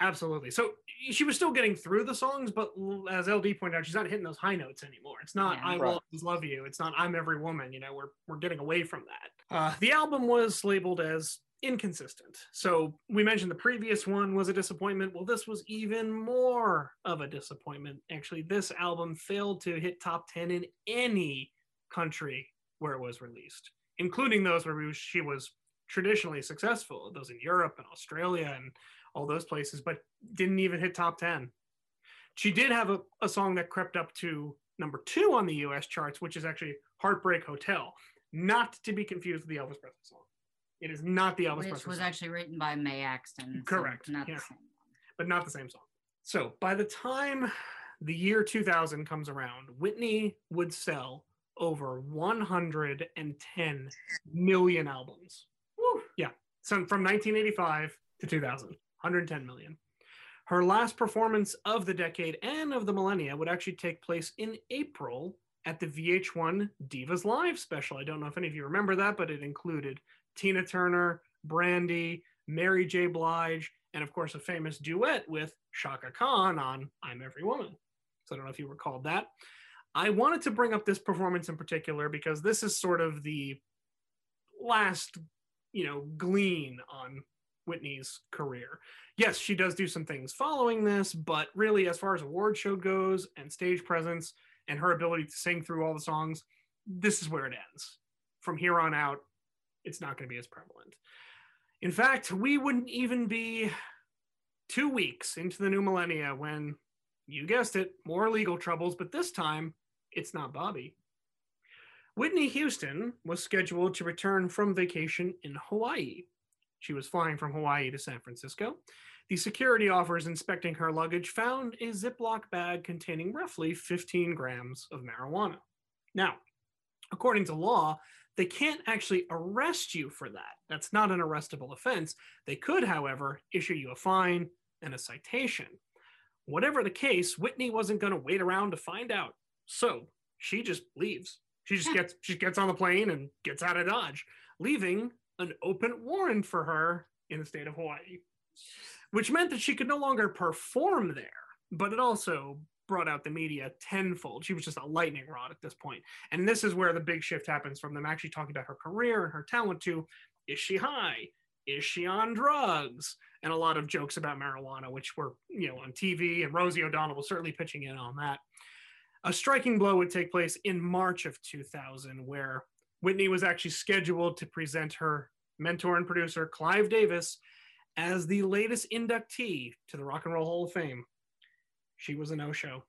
absolutely. So she was still getting through the songs, but as LD pointed out, she's not hitting those high notes anymore. It's not Yeah. "I Right. will always love you." It's not "I'm every woman." You know, we're we're getting away from that. Uh, the album was labeled as inconsistent. So we mentioned the previous one was a disappointment. Well, this was even more of a disappointment. Actually, this album failed to hit top ten in any country where it was released, including those where we she was traditionally successful, those in Europe and Australia and all those places, but didn't even hit top 10. She did have a, a song that crept up to number two on the US charts, which is actually Heartbreak Hotel, not to be confused with the Elvis Presley song. It is not the Elvis Presley song. which Presley was song, actually written by Mae Axton. so Correct, Not yeah. the same. but not the same song. So by the time the year 2000 comes around, Whitney would sell over 110 million albums. Woo. Yeah. So from 1985 to 2000, 110 million. Her last performance of the decade and of the millennia would actually take place in April at the VH1 Divas Live special. I don't know if any of you remember that, but it included Tina Turner, Brandy, Mary J. Blige, and of course a famous duet with Chaka Khan on I'm Every Woman. So I don't know if you recalled that. I wanted to bring up this performance in particular because this is sort of the last, you know, glean on Whitney's career. Yes, she does do some things following this, but really, as far as award show goes and stage presence and her ability to sing through all the songs, this is where it ends. From here on out, it's not going to be as prevalent. In fact, we wouldn't even be two weeks into the new millennia when, you guessed it, more legal troubles, but this time it's not Bobby. Whitney Houston was scheduled to return from vacation in Hawaii. She was flying from Hawaii to San Francisco. The security officers inspecting her luggage found a Ziploc bag containing roughly 15 grams of marijuana. Now, according to law, they can't actually arrest you for that. That's not an arrestable offense. They could, however, issue you a fine and a citation. Whatever the case, Whitney wasn't going to wait around to find out. So she just leaves. She just gets she gets on the plane and gets out of Dodge, leaving an open warrant for her in the state of Hawaii, which meant that she could no longer perform there. But it also brought out the media tenfold. She was just a lightning rod at this point. And this is where the big shift happens from them actually talking about her career and her talent to is she high? Is she on drugs? And a lot of jokes about marijuana, which were, you know, on TV, and Rosie O'Donnell was certainly pitching in on that. A striking blow would take place in March of 2000, where Whitney was actually scheduled to present her mentor and producer, Clive Davis, as the latest inductee to the Rock and Roll Hall of Fame. She was a no show.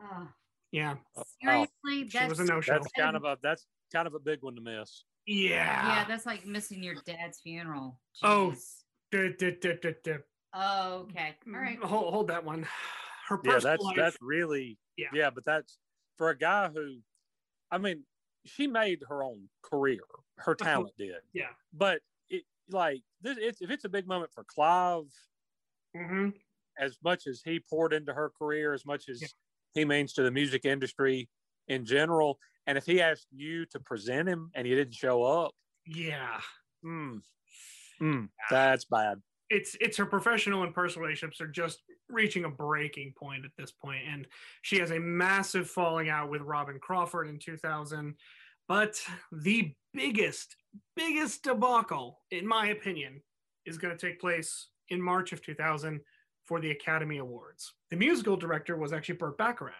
Oh, ah. Yeah. seriously, She that's was a no show. that's kind of a that's kind of a big one to miss. Yeah. yeah, that's like missing your dad's funeral. Oh. Jeez. Duh, duh, duh, duh, duh. Oh, okay. All right. Hold, hold that one. Her Yeah, that's life- that's really Yeah. yeah. But that's for a guy who, I mean, she made her own career. Her talent did. Yeah. But it like this, it's if it's a big moment for Clive, Mhm. as much as he poured into her career, as much as Yeah. he means to the music industry in general, and if he asked you to present him and you didn't show up, Yeah. mm, mm, that's bad. it's it's her professional and personal relationships are just reaching a breaking point at this point and she has a massive falling out with robyn crawford in 2000 but the biggest biggest debacle in my opinion is going to take place in march of 2000 for the academy awards. The musical director was actually burt bacharach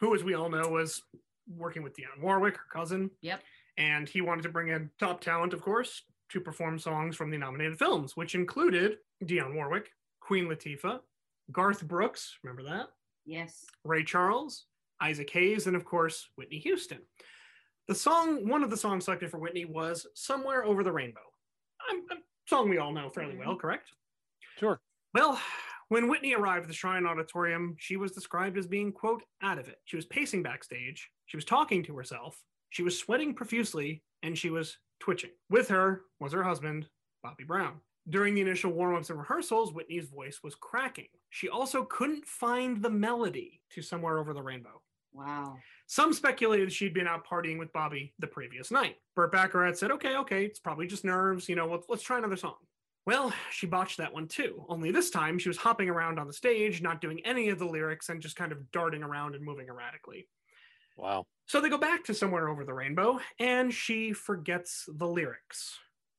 who as we all know was working with dionne warwick her cousin. Yep. and he wanted to bring in top talent, of course, to perform songs from the nominated films, which included Dionne Warwick, Queen Latifah, Garth Brooks, remember that? Yes. Ray Charles, Isaac Hayes, and of course, Whitney Houston. The song, one of the songs selected for Whitney was Somewhere Over the Rainbow. I'm, I'm song we all know fairly mm-hmm. well, correct? Sure. Well, when Whitney arrived at the Shrine Auditorium, she was described as being, quote, out of it. She was pacing backstage, she was talking to herself, she was sweating profusely, and she was twitching. With her was her husband, Bobby Brown. During the initial warm ups and rehearsals, Whitney's voice was cracking. She also couldn't find the melody to Somewhere Over the Rainbow. Wow. Some speculated she'd been out partying with Bobby the previous night. Burt Bacharach said, okay, okay, it's probably just nerves. You know, let's, let's try another song. Well, she botched that one too. Only this time she was hopping around on the stage, not doing any of the lyrics and just kind of darting around and moving erratically. Wow. So they go back to Somewhere Over the Rainbow and she forgets the lyrics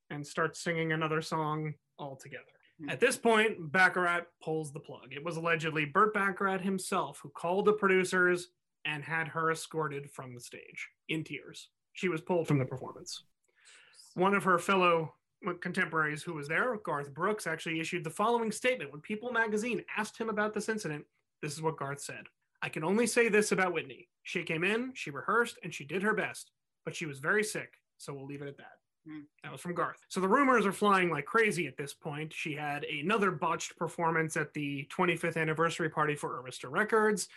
and starts singing another song altogether. Hmm. At this point, Bacharach pulls the plug. It was allegedly Burt Bacharach himself who called the producers and had her escorted from the stage in tears. She was pulled from the performance. One of her fellow contemporaries who was there, Garth Brooks, actually issued the following statement when People magazine asked him about this incident. This is what Garth said I can only say this about Whitney. She came in, she rehearsed, and she did her best, but she was very sick, so we'll leave it at that. Mm-hmm. That was from Garth. So the rumors are flying like crazy at this point. She had another botched performance at the 25th anniversary party for Arista Records.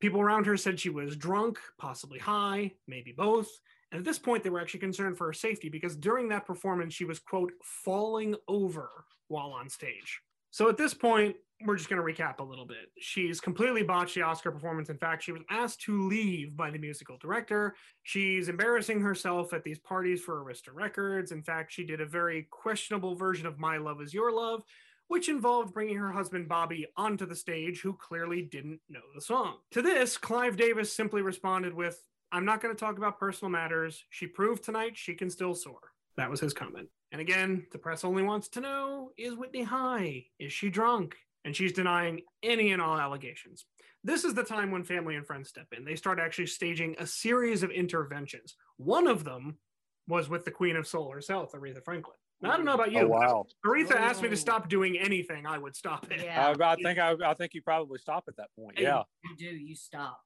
People around her said she was drunk, possibly high, maybe both. And at this point, they were actually concerned for her safety because during that performance, she was, quote, falling over while on stage. So at this point, we're just going to recap a little bit. She's completely botched the Oscar performance. In fact, she was asked to leave by the musical director. She's embarrassing herself at these parties for Arista Records. In fact, she did a very questionable version of My Love Is Your Love, which involved bringing her husband Bobby onto the stage, who clearly didn't know the song. To this, Clive Davis simply responded with, I'm not going to talk about personal matters. She proved tonight she can still soar. That was his comment. And again, the press only wants to know is Whitney high? Is she drunk? And she's denying any and all allegations. This is the time when family and friends step in. They start actually staging a series of interventions. One of them was with the Queen of Soul herself, Aretha Franklin. Now, I don't know about you. Oh, wow. if Aretha asked me to oh. stop doing anything, I would stop it. Yeah. I, I think I, I think you probably stop at that point. Oh, yeah. You do. You stop.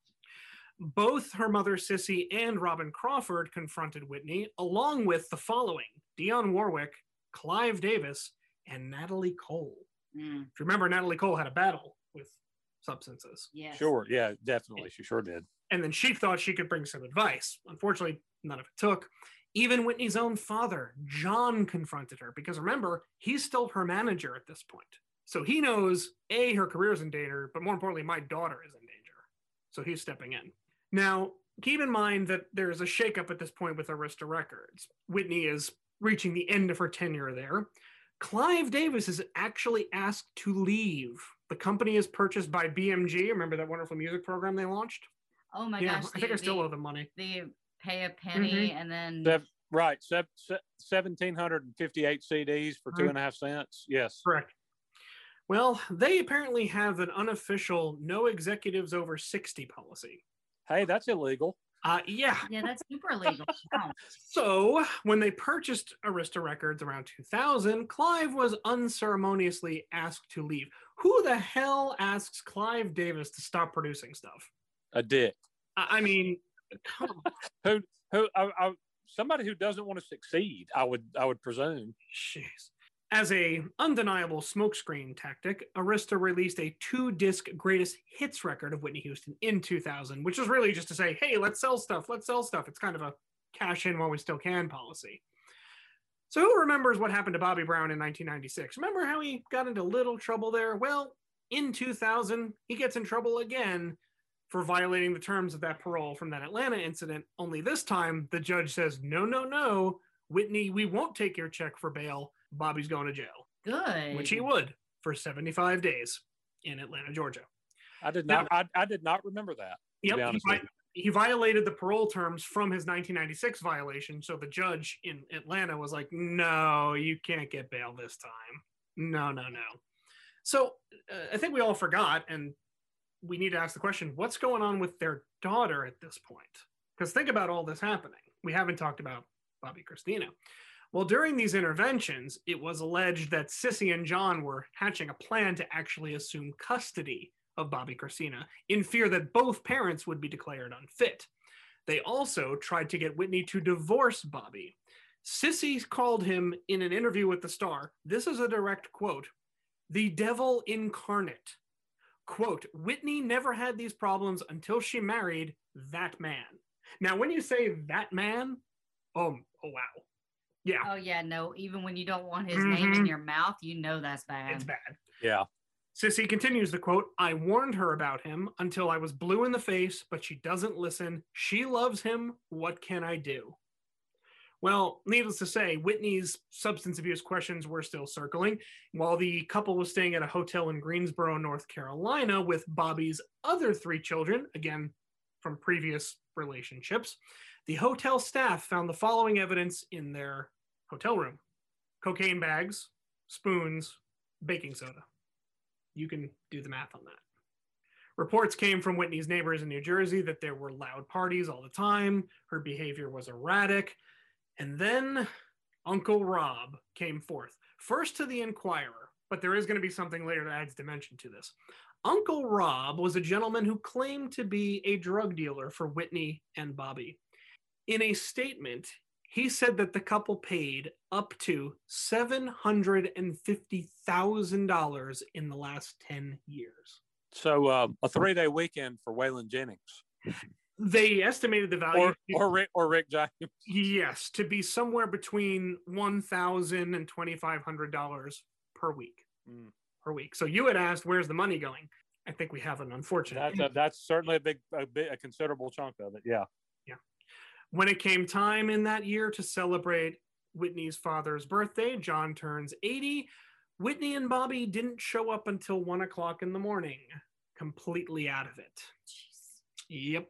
Both her mother Cissy and Robyn Crawford confronted Whitney, along with the following Dionne Warwick, Clive Davis, and Natalie Cole. Mm, If you remember, Natalie Cole had a battle with substances. yes. Sure. Yeah. Definitely. She sure did. And then she thought she could bring some advice. Unfortunately, none of it took. Even Whitney's own father, John, confronted her because remember, he's still her manager at this point. So he knows A, her career is in danger, but more importantly, my daughter is in danger. So he's stepping in. Now, keep in mind that there is a shakeup at this point with Arista Records. Whitney is reaching the end of her tenure there. Clive Davis is actually asked to leave. The company is purchased by BMG. Remember that wonderful music program they launched? Oh my yeah, gosh. I think the- I still the- owe them money. They pay a penny Mhm. and then Sev- right. Sev- se- 1,758 CDs for two and a half. Yes. Correct. Well, they apparently have an unofficial no executives over 60 policy. Hey, that's illegal. Uh, yeah. yeah, that's super illegal. Wow. So when they purchased Arista Records around 2000, Clive was unceremoniously asked to leave. Who the hell asks Clive Davis to stop producing stuff? A dick. I I mean. Who, who, I, I, somebody who doesn't want to succeed, I would, I would presume. Jeez. As a undeniable smokescreen tactic, Arista released a two-disc greatest hits record of Whitney Houston in 2000, which is really just to say, "Hey, let's sell stuff. Let's sell stuff." It's kind of a cash in while we still can policy. So who remembers what happened to Bobby Brown in 1996? Remember how he got into little trouble there? Well, in 2000, he gets in trouble again for violating the terms of that parole from that Atlanta incident. Only this time, the judge says, "No, no, no, Whitney, we won't take your check for bail. Bobby's going to jail," Good. which he would for 75 days in Atlanta, Georgia. I did not, I, I did not remember that. Yep, he, vi- he violated the parole terms from his 1996 violation. So the judge in Atlanta was like, "No, you can't get bail this time. No, no, no." So uh, I think we all forgot, and we need to ask the question: What's going on with their daughter at this point? Because think about all this happening. We haven't talked about Bobbi Kristina. Well, during these interventions, it was alleged that Cissy and John were hatching a plan to actually assume custody of Bobbi Kristina in fear that both parents would be declared unfit. They also tried to get Whitney to divorce Bobby. Cissy called him in an interview with the Star. This is a direct quote the devil incarnate. Quote, Whitney never had these problems until she married that man. Now, when you say that man, oh, oh wow. Yeah, Oh yeah, no. Even when you don't want his name in Mhm. your mouth, you know that's bad. it's bad. Yeah. Cissy continues the quote I warned her about him until I was blue in the face, but she doesn't listen. She loves him. What can I do? Well, needless to say, Whitney's substance abuse questions were still circling while the couple was staying at a hotel in Greensboro, North Carolina, with Bobby's other three children, again from previous relationships. The hotel staff found the following evidence in their hotel room cocaine bags, spoons, baking soda you can do the math on that. Reports came from Whitney's neighbors in New Jersey that there were loud parties all the time, her behavior was erratic. And then Uncle Rob came forth, first to the Inquirer, but there is going to be something later that adds dimension to this. Uncle Rob was a gentleman who claimed to be a drug dealer for Whitney and Bobby. In a statement, he said that the couple paid up to $750,000 in the last 10 years. So uh, a three day weekend for Waylon Jennings They estimated the value, or, or Rick or Rick James. yes, to be somewhere between $1,000 and $2,500 per week. Mm. Per week. So you had asked, where's the money going? I think we have an unfortunate. That's a, that's certainly a big, a big, a considerable chunk of it. Yeah. When it came time in that year to celebrate Whitney's father's birthday, John turns 80. Whitney and Bobby didn't show up until one o'clock in the morning, completely out of it. Yep.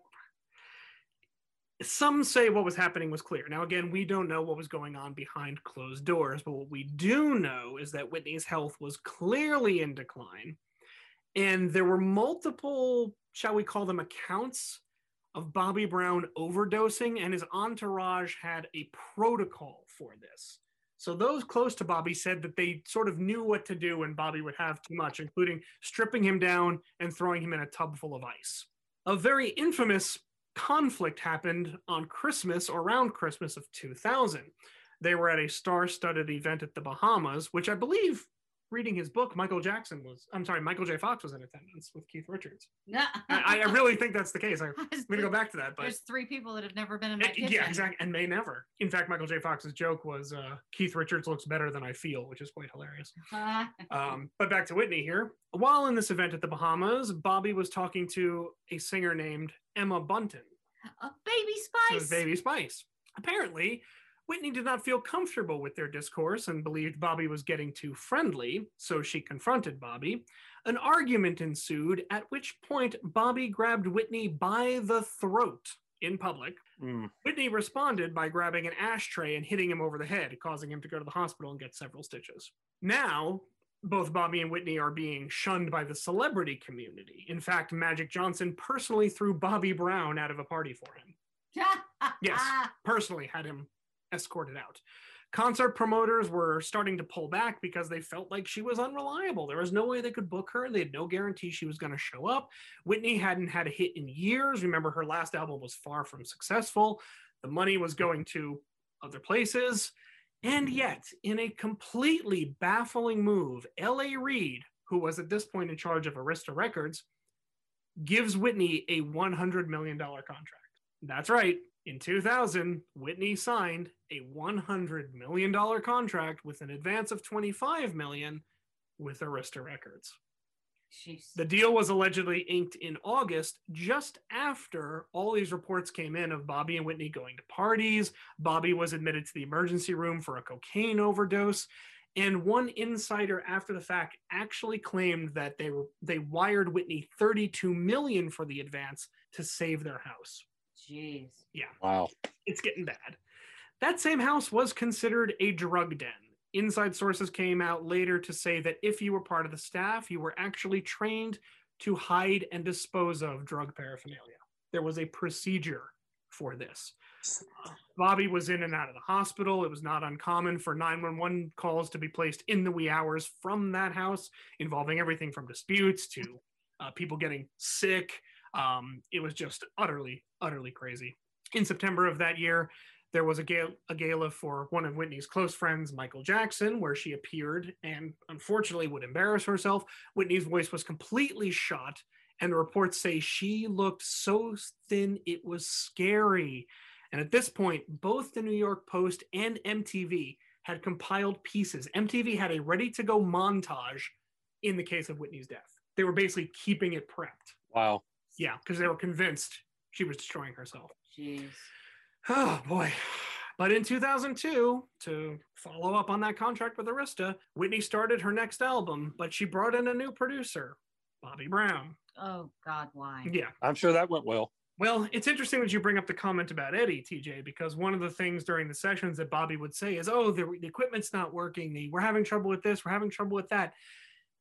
Some say what was happening was clear. Now, again, we don't know what was going on behind closed doors, but what we do know is that Whitney's health was clearly in decline. And there were multiple, shall we call them accounts, of Bobby Brown overdosing, and his entourage had a protocol for this. So those close to Bobby said that they sort of knew what to do when Bobby would have too much, including stripping him down and throwing him in a tub full of ice. A very infamous conflict happened on Christmas or around Christmas of 2000. They were at a star studded event at the Bahamas, which I believe, reading his book, Michael Jackson was, I'm sorry, Michael J. Fox was in attendance with Keith Richards. No. I, I really think that's the case. I, I'm going to go back to that. But There's three people that have never been in my Eh, kitchen. yeah, exactly. And may never. In fact, Michael J. Fox's joke was uh, Keith Richards looks better than I feel, which is quite hilarious. Um, but back to Whitney here. While in this event at the Bahamas, Bobby was talking to a singer named Emma Bunton. a baby It spice. Baby Spice. Apparently, Whitney did not feel comfortable with their discourse and believed Bobby was getting too friendly, so she confronted Bobby. An argument ensued, at which point Bobby grabbed Whitney by the throat in public. Mm. Whitney responded by grabbing an ashtray and hitting him over the head, causing him to go to the hospital and get several stitches. Now, both Bobby and Whitney are being shunned by the celebrity community. In fact, Magic Johnson personally threw Bobby Brown out of a party for him. Yes, personally had him escorted out. Concert promoters were starting to pull back because they felt like she was unreliable. There was no way they could book her. They had no guarantee she was going to show up. Whitney hadn't had a hit in years. Remember, her last album was far from successful. The money was going to other places. And yet, in a completely baffling move, L.A. Reid, who was at this point in charge of Arista Records, gives Whitney a $100 million contract. That's right. In 2000, Whitney signed a $100 million contract with an advance of 25 million with Arista Records. Jeez. The deal was allegedly inked in August, just after all these reports came in of Bobby and Whitney going to parties. Bobby was admitted to the emergency room for a cocaine overdose. And one insider after the fact actually claimed that they were they wired Whitney 32 million for the advance to save their house. Jeez. Yeah Wow. it's getting bad. That same house was considered a drug den. Inside sources came out later to say that if you were part of the staff, you were actually trained to hide and dispose of drug paraphernalia. There was a procedure for this. Bobby was in and out of the hospital. It was not uncommon for 911 calls to be placed in the wee hours from that house, involving everything from disputes to uh, people getting sick. Um, it was just utterly, utterly crazy. In September of that year, There was a, gala, a gala for one of Whitney's close friends, Michael Jackson, where she appeared and unfortunately would embarrass herself. Whitney's voice was completely shot, and the reports say she looked so thin it was scary. And at this point, both the New York Post and MTV had compiled pieces. MTV had a ready to go montage in the case of Whitney's death. They were basically keeping it prepped. Wow. Yeah, because they were convinced she was destroying herself. Jeez. Oh boy. But in 2002, to follow up on that contract with Arista, Whitney started her next album, but she brought in a new producer, Bobby Brown. Oh God, why? Yeah. I'm sure that went well. Well, it's interesting that you bring up the comment about Eddie, TJ, because one of the things during the sessions that Bobby would say is, "Oh, the, the equipment's not working. The, we're having trouble with this. We're having trouble with that."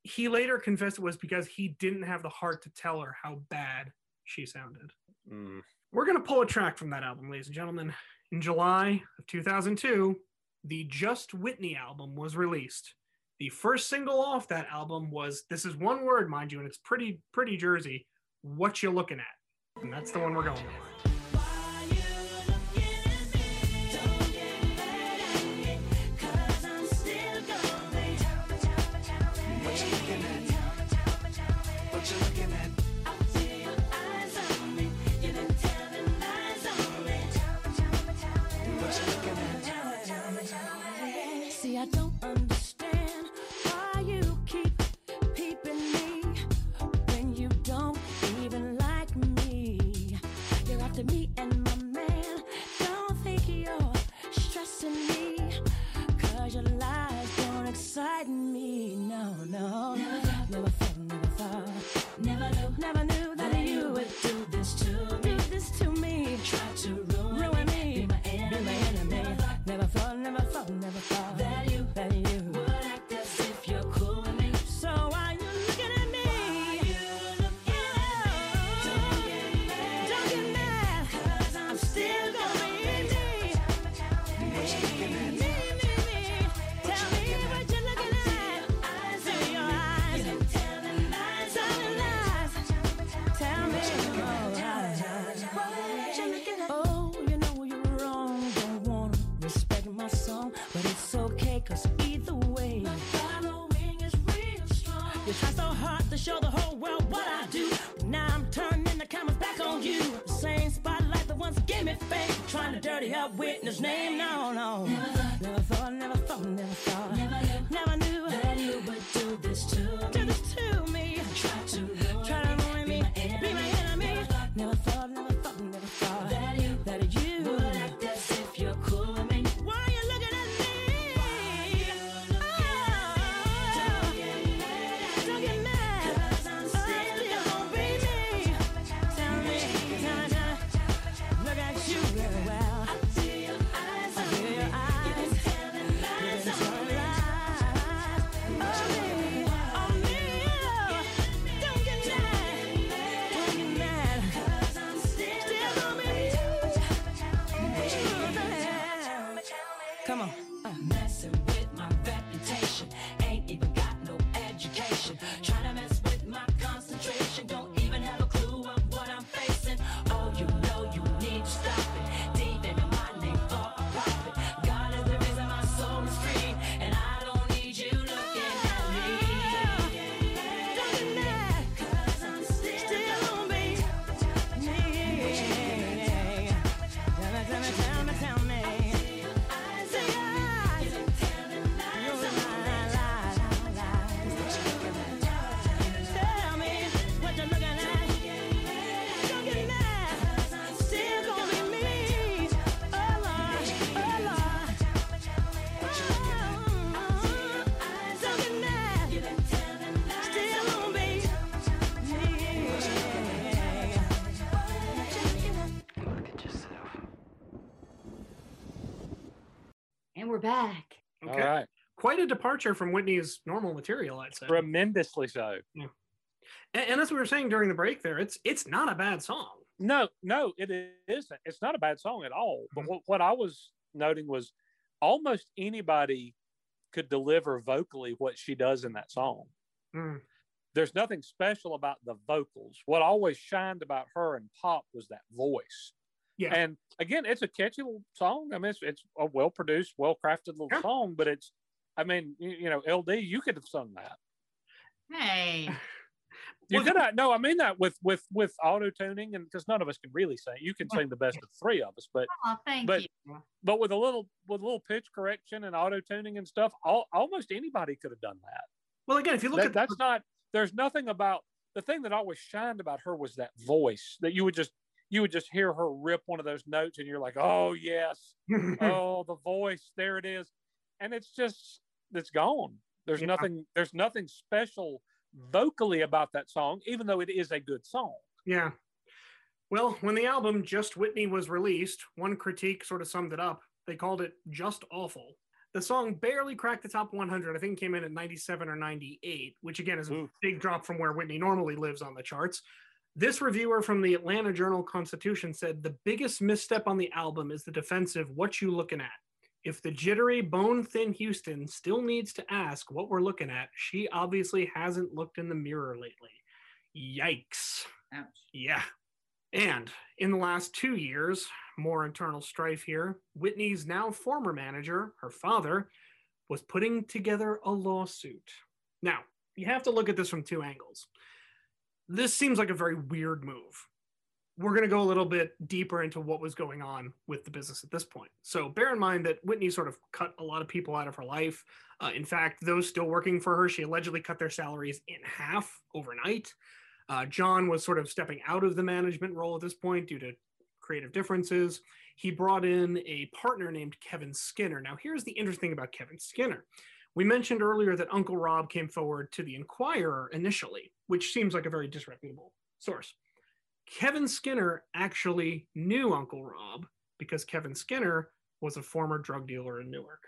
He later confessed it was because he didn't have the heart to tell her how bad she sounded. Mm. We're going to pull a track from that album, ladies and gentlemen. In July of 2002, the Just Whitney album was released. The first single off that album was this is one word, mind you, and it's pretty pretty Jersey. What you looking at? And that's the one we're going with. A departure from Whitney's normal material, I'd say. Tremendously so. And, and as we were saying during the break there, it's it's not a bad song. No, no, it isn't. It's not a bad song at all. But what, what I was noting was almost anybody could deliver vocally what she does in that song. Mm. There's nothing special about the vocals. What always shined about her and pop was that voice. Yeah. And again, it's a catchy little song. I mean, it's, it's a well produced, well crafted little Yeah. song, but it's, I mean, you, you know, LD, you could have sung that. Hey, You Well, could have, no, I mean that with, with, with auto tuning and because none of us can really sing. You can sing the best of three of us, but, oh, thank But- you. but with a little, with a little pitch correction and auto tuning and stuff, all, almost anybody could have done that. Well, again, if you look That- at that's not there's nothing about the thing that always shined about her was that voice that you would just you would just hear her rip one of those notes and you're like oh yes oh the voice there it is and it's just it's gone there's Yeah. nothing there's nothing special vocally about that song even though it is a good song Yeah. Well, when the album Just Whitney was released, one critique sort of summed it up. They called it just awful. The song barely cracked the top 100. I think it came in at 97 or 98, which again is a Oof. big drop from where Whitney normally lives on the charts. This reviewer from the Atlanta Journal Constitution said the biggest misstep on the album is the defensive what you looking at. If the jittery bone thin Houston still needs to ask what we're looking at, she obviously hasn't looked in the mirror lately. Yikes. Ouch. Yeah. And in the last two years, more internal strife here, Whitney's now former manager, her father, was putting together a lawsuit. Now, you have to look at this from two angles. This seems like a very weird move. We're going to go a little bit deeper into what was going on with the business at this point. So, bear in mind that Whitney sort of cut a lot of people out of her life. Uh, in fact, those still working for her, she allegedly cut their salaries in half overnight. Uh, John was sort of stepping out of the management role at this point due to creative differences. He brought in a partner named Kevin Skinner. Now, here's the interesting thing about Kevin Skinner. We mentioned earlier that Uncle Rob came forward to the Inquirer initially, which seems like a very disreputable source. Kevin Skinner actually knew Uncle Rob because Kevin Skinner was a former drug dealer in Newark.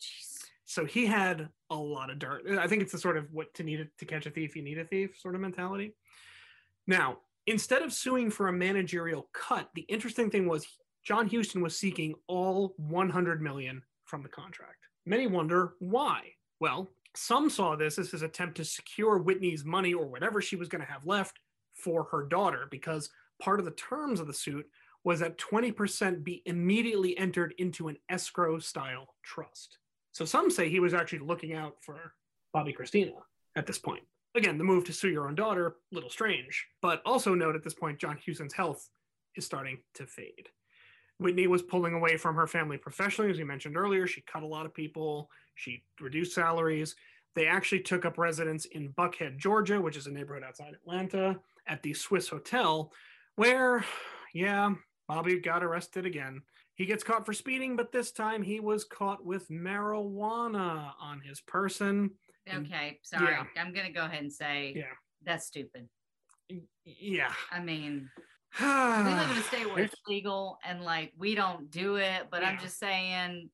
Jeez. So he had a lot of dirt. I think it's the sort of what to need to catch a thief, you need a thief sort of mentality. Now, instead of suing for a managerial cut, the interesting thing was John Houston was seeking all 100 million from the contract. Many wonder why. Well, some saw this as his attempt to secure Whitney's money or whatever she was going to have left for her daughter, because part of the terms of the suit was that 20% be immediately entered into an escrow style trust. So some say he was actually looking out for Bobbi Kristina at this point. Again, the move to sue your own daughter, little strange, but also note at this point John Houston's health is starting to fade. Whitney was pulling away from her family professionally, as we mentioned earlier. She cut a lot of people, she reduced salaries. They actually took up residence in Buckhead, Georgia, which is a neighborhood outside Atlanta, at the Swiss Hotel, where, yeah, Bobby got arrested again. He gets caught for speeding, but this time he was caught with marijuana on his person. Okay, sorry. Yeah. I'm gonna go ahead and say Yeah. that's stupid. Yeah. I mean, we live in a state where it's legal and like we don't do it, but I'm just saying,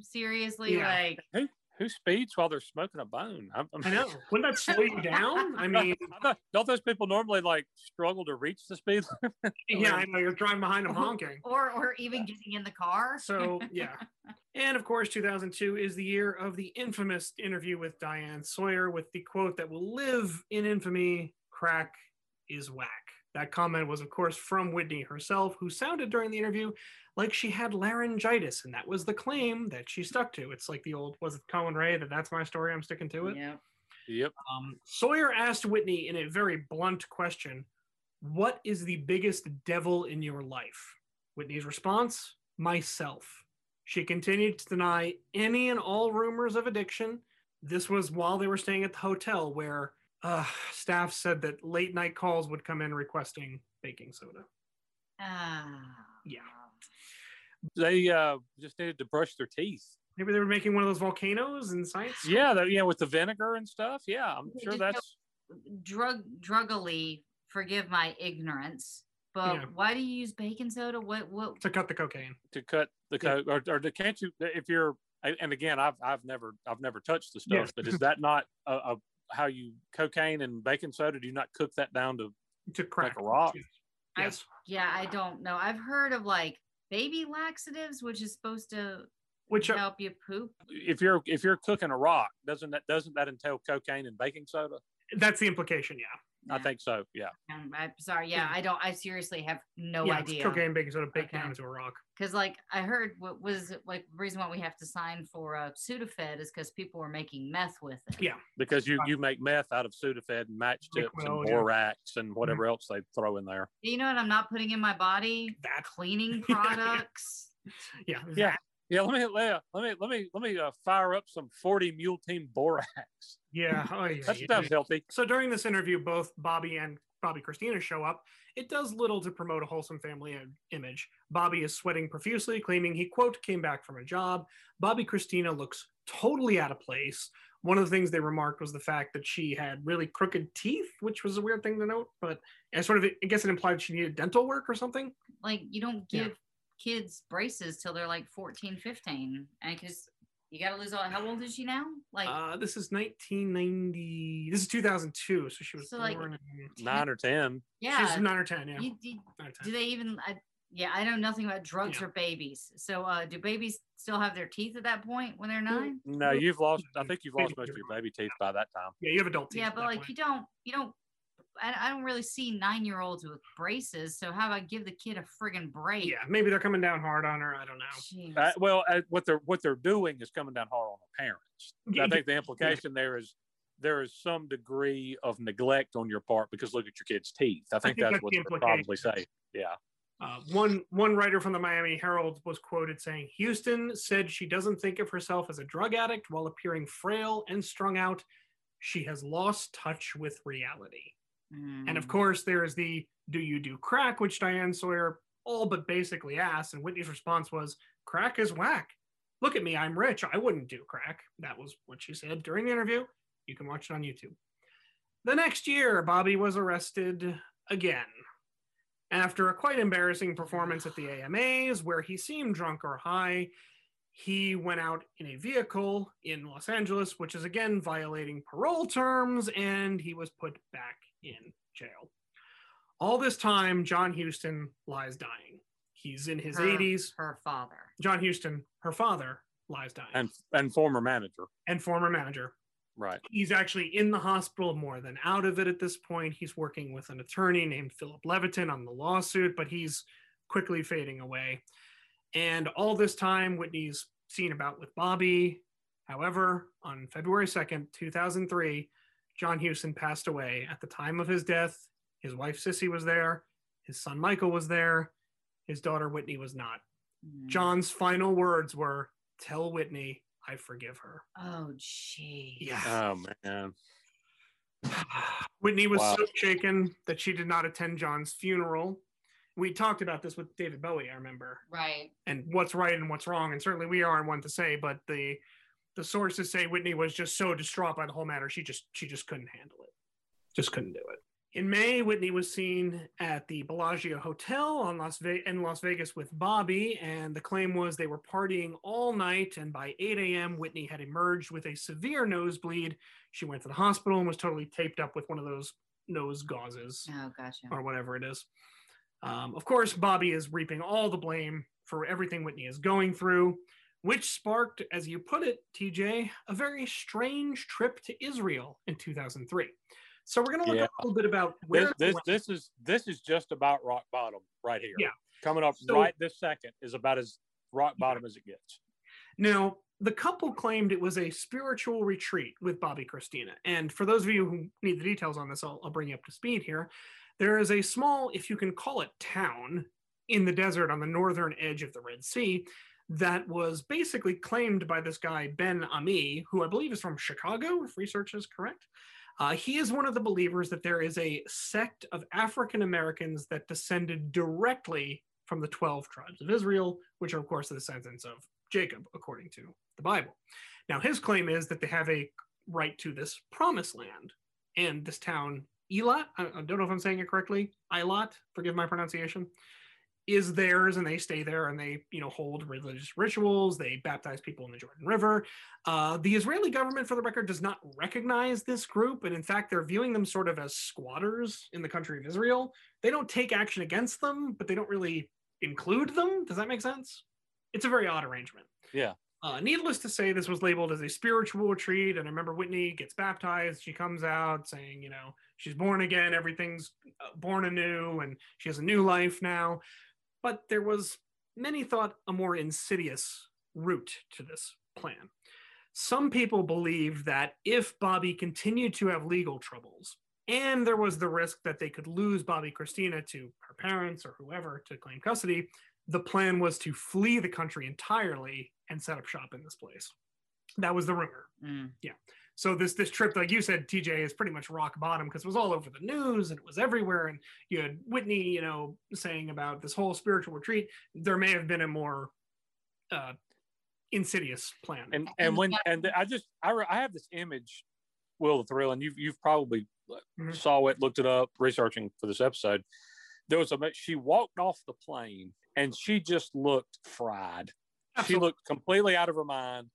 seriously, Yeah. like who who speeds while they're smoking a bone I'm, I'm- I know. Wouldn't that slow you down? I mean, don't those people normally like struggle to reach the speed limit? yeah, I know you're driving behind them honking. or or even getting in the car. So, yeah. And of course, 2002 is the year of the infamous interview with Diane Sawyer with the quote that will live in infamy crack is whack. That comment was, of course, from Whitney herself, who sounded during the interview like she had laryngitis. And that was the claim that she stuck to. It's like the old, was it Collin Raye that that's my story? I'm sticking to it. yeah. yep Um, Sawyer asked Whitney in a very blunt question, What is the biggest devil in your life? Whitney's response, Myself. She continued to deny any and all rumors of addiction. This was while they were staying at the hotel where uh, staff said that late night calls would come in requesting baking soda. Ah. Yeah. they uh just needed to brush their teeth Maybe they were making one of those volcanoes in science. yeah the, yeah with the vinegar and stuff yeah i'm They sure that's drug druggily. Forgive my ignorance, but Yeah. why do you use baking soda? What what? To cut the cocaine. to cut the Yeah. coke or, or to, can't you if you're and again i've i've never i've never touched the stuff Yes. but is that not a, a how you cocaine and baking soda do you not cook that down to To crack. a rock? I- Yes. Yeah, I don't know. I've heard of like baby laxatives, which is supposed to Which are, help you poop. if you're if you're cooking a rock doesn't that doesn't that entail cocaine and baking soda that's the implication, yeah. I think so. Yeah. Um, I'm sorry. Yeah, I don't. I seriously have no yeah, it's idea. cocaine, baking soda, baked Okay. down into a rock. Because like I heard, what was like the reason why we have to sign for uh, Sudafed is because people were making meth with it. Yeah. Because you you make meth out of Sudafed and matchstips and Nyquil, yeah. borax and whatever else they throw in there. You know what? I'm not putting in my body That. cleaning products. Yeah. Yeah. Yeah, let me let me let me let me uh, fire up some forty mule team borax. Yeah. Oh, yeah, That yeah, sounds yeah. healthy. So during this interview, both Bobby and Bobbi Kristina show up. It does little to promote a wholesome family image. Bobby is sweating profusely, claiming he, quote, came back from a job. Bobbi Kristina looks totally out of place. One of the things they remarked was the fact that she had really crooked teeth, which was a weird thing to note, but I sort of, I guess it implied she needed dental work or something. Like you don't Yeah. give kids braces till they're like 14, 15. And because you got to lose all. How old is she now? Like Uh, this is 1990, this is 2002, so she was So, like, born in, Nine or ten. yeah. she's nine or 10, yeah. you, you- or 10. do they even? I, yeah, I know nothing about drugs Yeah. or babies. So uh, do babies still have their teeth at that point when they're nine? No, you've lost. I think you've lost most of your baby teeth by that time. Yeah, you have adult teeth. Yeah, but that like point. you don't, you don't. I, I don't really see nine year olds with braces. So how about give the kid a friggin' break? yeah, maybe they're coming down hard on her. I don't know. Jeez. Uh, well, uh, what they're what they're doing is coming down hard on the parents. I think the implication there is there is some degree of neglect on your part because look at your kid's teeth. I think, think that's that's what they're probably implication. saying. Yeah. Uh, one one writer from the Miami Herald was quoted saying, "Houston said she doesn't think of herself as a drug addict while appearing frail and strung out. She has lost touch with reality." And of Mm. course, there is the "Do you do crack?" which Diane Sawyer all but basically asked, and Whitney's response was, "Crack is whack. Look at me, I'm rich. I wouldn't do crack." That was what she said during the interview. You can watch it on YouTube. The next year, Bobby was arrested again after a quite embarrassing performance at the AMAs, where he seemed drunk or high. He went out in a vehicle in Los Angeles, which is again violating parole terms, and he was put back in jail. All this time, John Houston lies dying. He's in his Her- 80s. Her father. John Houston, her father, lies dying, And and former manager. and former manager. Right. He's actually in the hospital more than out of it at this point. He's working with an attorney named Philip Leviton on the lawsuit, but he's quickly fading away. And all this time, Whitney's seen about with Bobby. However, on February 2nd, 2003, John Houston passed away. At the time of his death, his wife Cissy was there, his son Michael was there, his daughter Whitney was not. Mm. John's final words were, Tell Whitney I forgive her. Oh, gee. Yeah. Oh man. Whitney was Wow. so shaken that she did not attend John's funeral. We talked about this with David Bowie, I remember, Right. and what's right and what's wrong. And certainly we aren't one to say, but the the sources say Whitney was just so distraught by the whole matter, she just she just couldn't handle it. Just couldn't do it. In May, Whitney was seen at the Bellagio Hotel on Las Ve- in Las Vegas with Bobby, and the claim was they were partying all night. And by 8 a.m., Whitney had emerged with a severe nosebleed. She went to the hospital and was totally taped up with one of those nose gauzes Oh, gotcha. or whatever it is. Um, of course, Bobby is reaping all the blame for everything Whitney is going through, which sparked, as you put it, TJ, a very strange trip to Israel in 2003. So we're going to look Yeah. a little bit about where This, this this is this is just about rock bottom right here. Yeah. Coming up So- right this second is about as rock bottom as it gets. Now, the couple claimed it was a spiritual retreat with Bobbi Kristina. And for those of you who need the details on this, I'll, I'll bring you up to speed here. There is a small, if you can call it town, in the desert on the northern edge of the Red Sea that was basically claimed by this guy, Ben Ammi, who I believe is from Chicago, if research is correct. Uh, he is one of the believers that there is a sect of African Americans that descended directly from the 12 tribes of Israel, which are, of course, the descendants of Jacob, according to the Bible. Now, his claim is that they have a right to this promised land. And this town, Elat, I don't know if I'm saying it correctly, Eilat, forgive my pronunciation, is theirs and they stay there and they, you know, hold religious rituals. They baptize people in the Jordan River. Uh, the Israeli government, for the record, does not recognize this group. And in fact, they're viewing them sort of as squatters in the country of Israel. They don't take action against them, but they don't really include them. Does that make sense? It's a very odd arrangement. Yeah. Uh, needless to say, this was labeled as a spiritual retreat. And I remember Whitney gets baptized. She comes out saying, you know, she's born again, everything's uh, born anew, and she has a new life now. But there was, many thought, a more insidious route to this plan. Some people believed that if Bobby continued to have legal troubles, and there was the risk that they could lose Bobbi Kristina to her parents or whoever to claim custody, the plan was to flee the country entirely and set up shop in this place. That was the rumor. Mm. Yeah. So this this trip, like you said, TJ is pretty much rock bottom because it was all over the news and it was everywhere. And you had Whitney, you know, saying about this whole spiritual retreat. There may have been a more uh, insidious plan. and and when and I just I, re- I have this image, Will the Thrill, and you've you've probably Mhm. saw it, looked it up, researching for this episode. There was a she walked off the plane and she just looked fried. She looked completely out of her mind.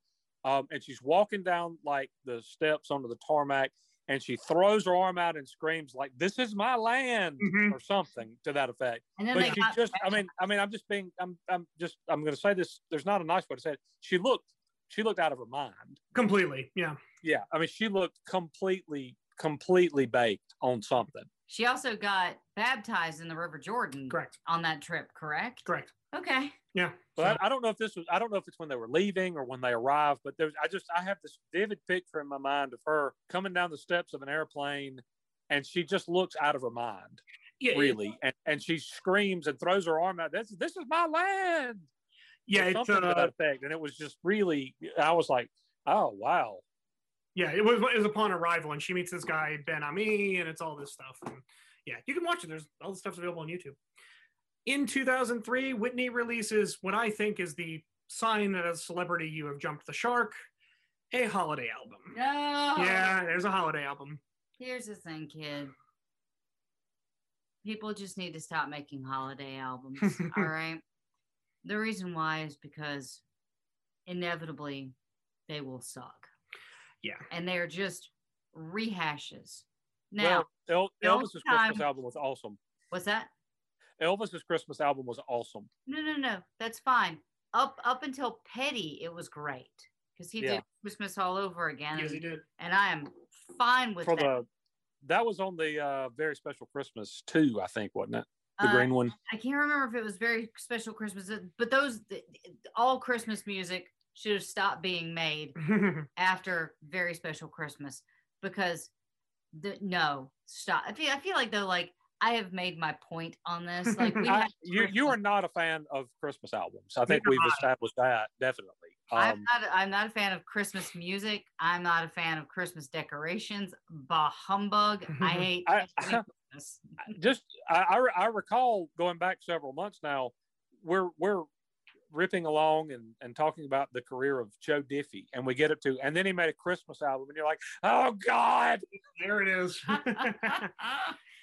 Um, and she's walking down like the steps onto the tarmac, and she throws her arm out and screams like, "This is my land," Mhm. or something to that effect And then but she got just i mean i mean i'm just being i'm i'm just i'm going to say this there's not a nice way to say it she looked she looked out of her mind completely. Yeah. yeah i mean she looked completely completely baked on something She also got baptized in the River Jordan Correct. on that trip, correct? Correct. Okay. Yeah. but I, I don't know if this was i don't know if it's when they were leaving or when they arrived but there's i just i have this vivid picture in my mind of her coming down the steps of an airplane and she just looks out of her mind yeah. really and, and she screams and throws her arm out this, this is my land Yeah. It's, something to uh, that effect and it was just really i was like oh wow Yeah, it was it was upon arrival, and she meets this guy Ben Ammi, and it's all this stuff. And yeah, you can watch it. There's all the stuff's available on YouTube. In 2003, Whitney releases what I think is the sign that as a celebrity you have jumped the shark, a holiday album. No. Yeah, there's a holiday album. Here's the thing, kid. People just need to stop making holiday albums. all right. The reason why is because inevitably they will suck. Yeah. And they're just rehashes. Now, well, El- the elvis's time- christmas album was awesome what's that? Elvis's christmas album was awesome No, no, no. That's fine. Up up until Petty, it was great because he Yeah. did Christmas all over again. Yes, he and, did. and I am fine with for that. the that was on the uh very special christmas too i think wasn't it the Uh, green one I can't remember if it was very special Christmas, but those all Christmas music should have stopped being made after very special Christmas because the no stop. I feel I feel like though like I have made my point on this. Like we I, you you are not a fan of christmas albums i think Neither we've am established that definitely I'm um not I'm not a fan of Christmas music. I'm not a fan of Christmas decorations. Bah humbug. I hate I- Christmas. just I, I I recall going back several months now we're we're ripping along and, and talking about the career of joe diffie and we get up to and then he made a christmas album and you're like oh god there it is.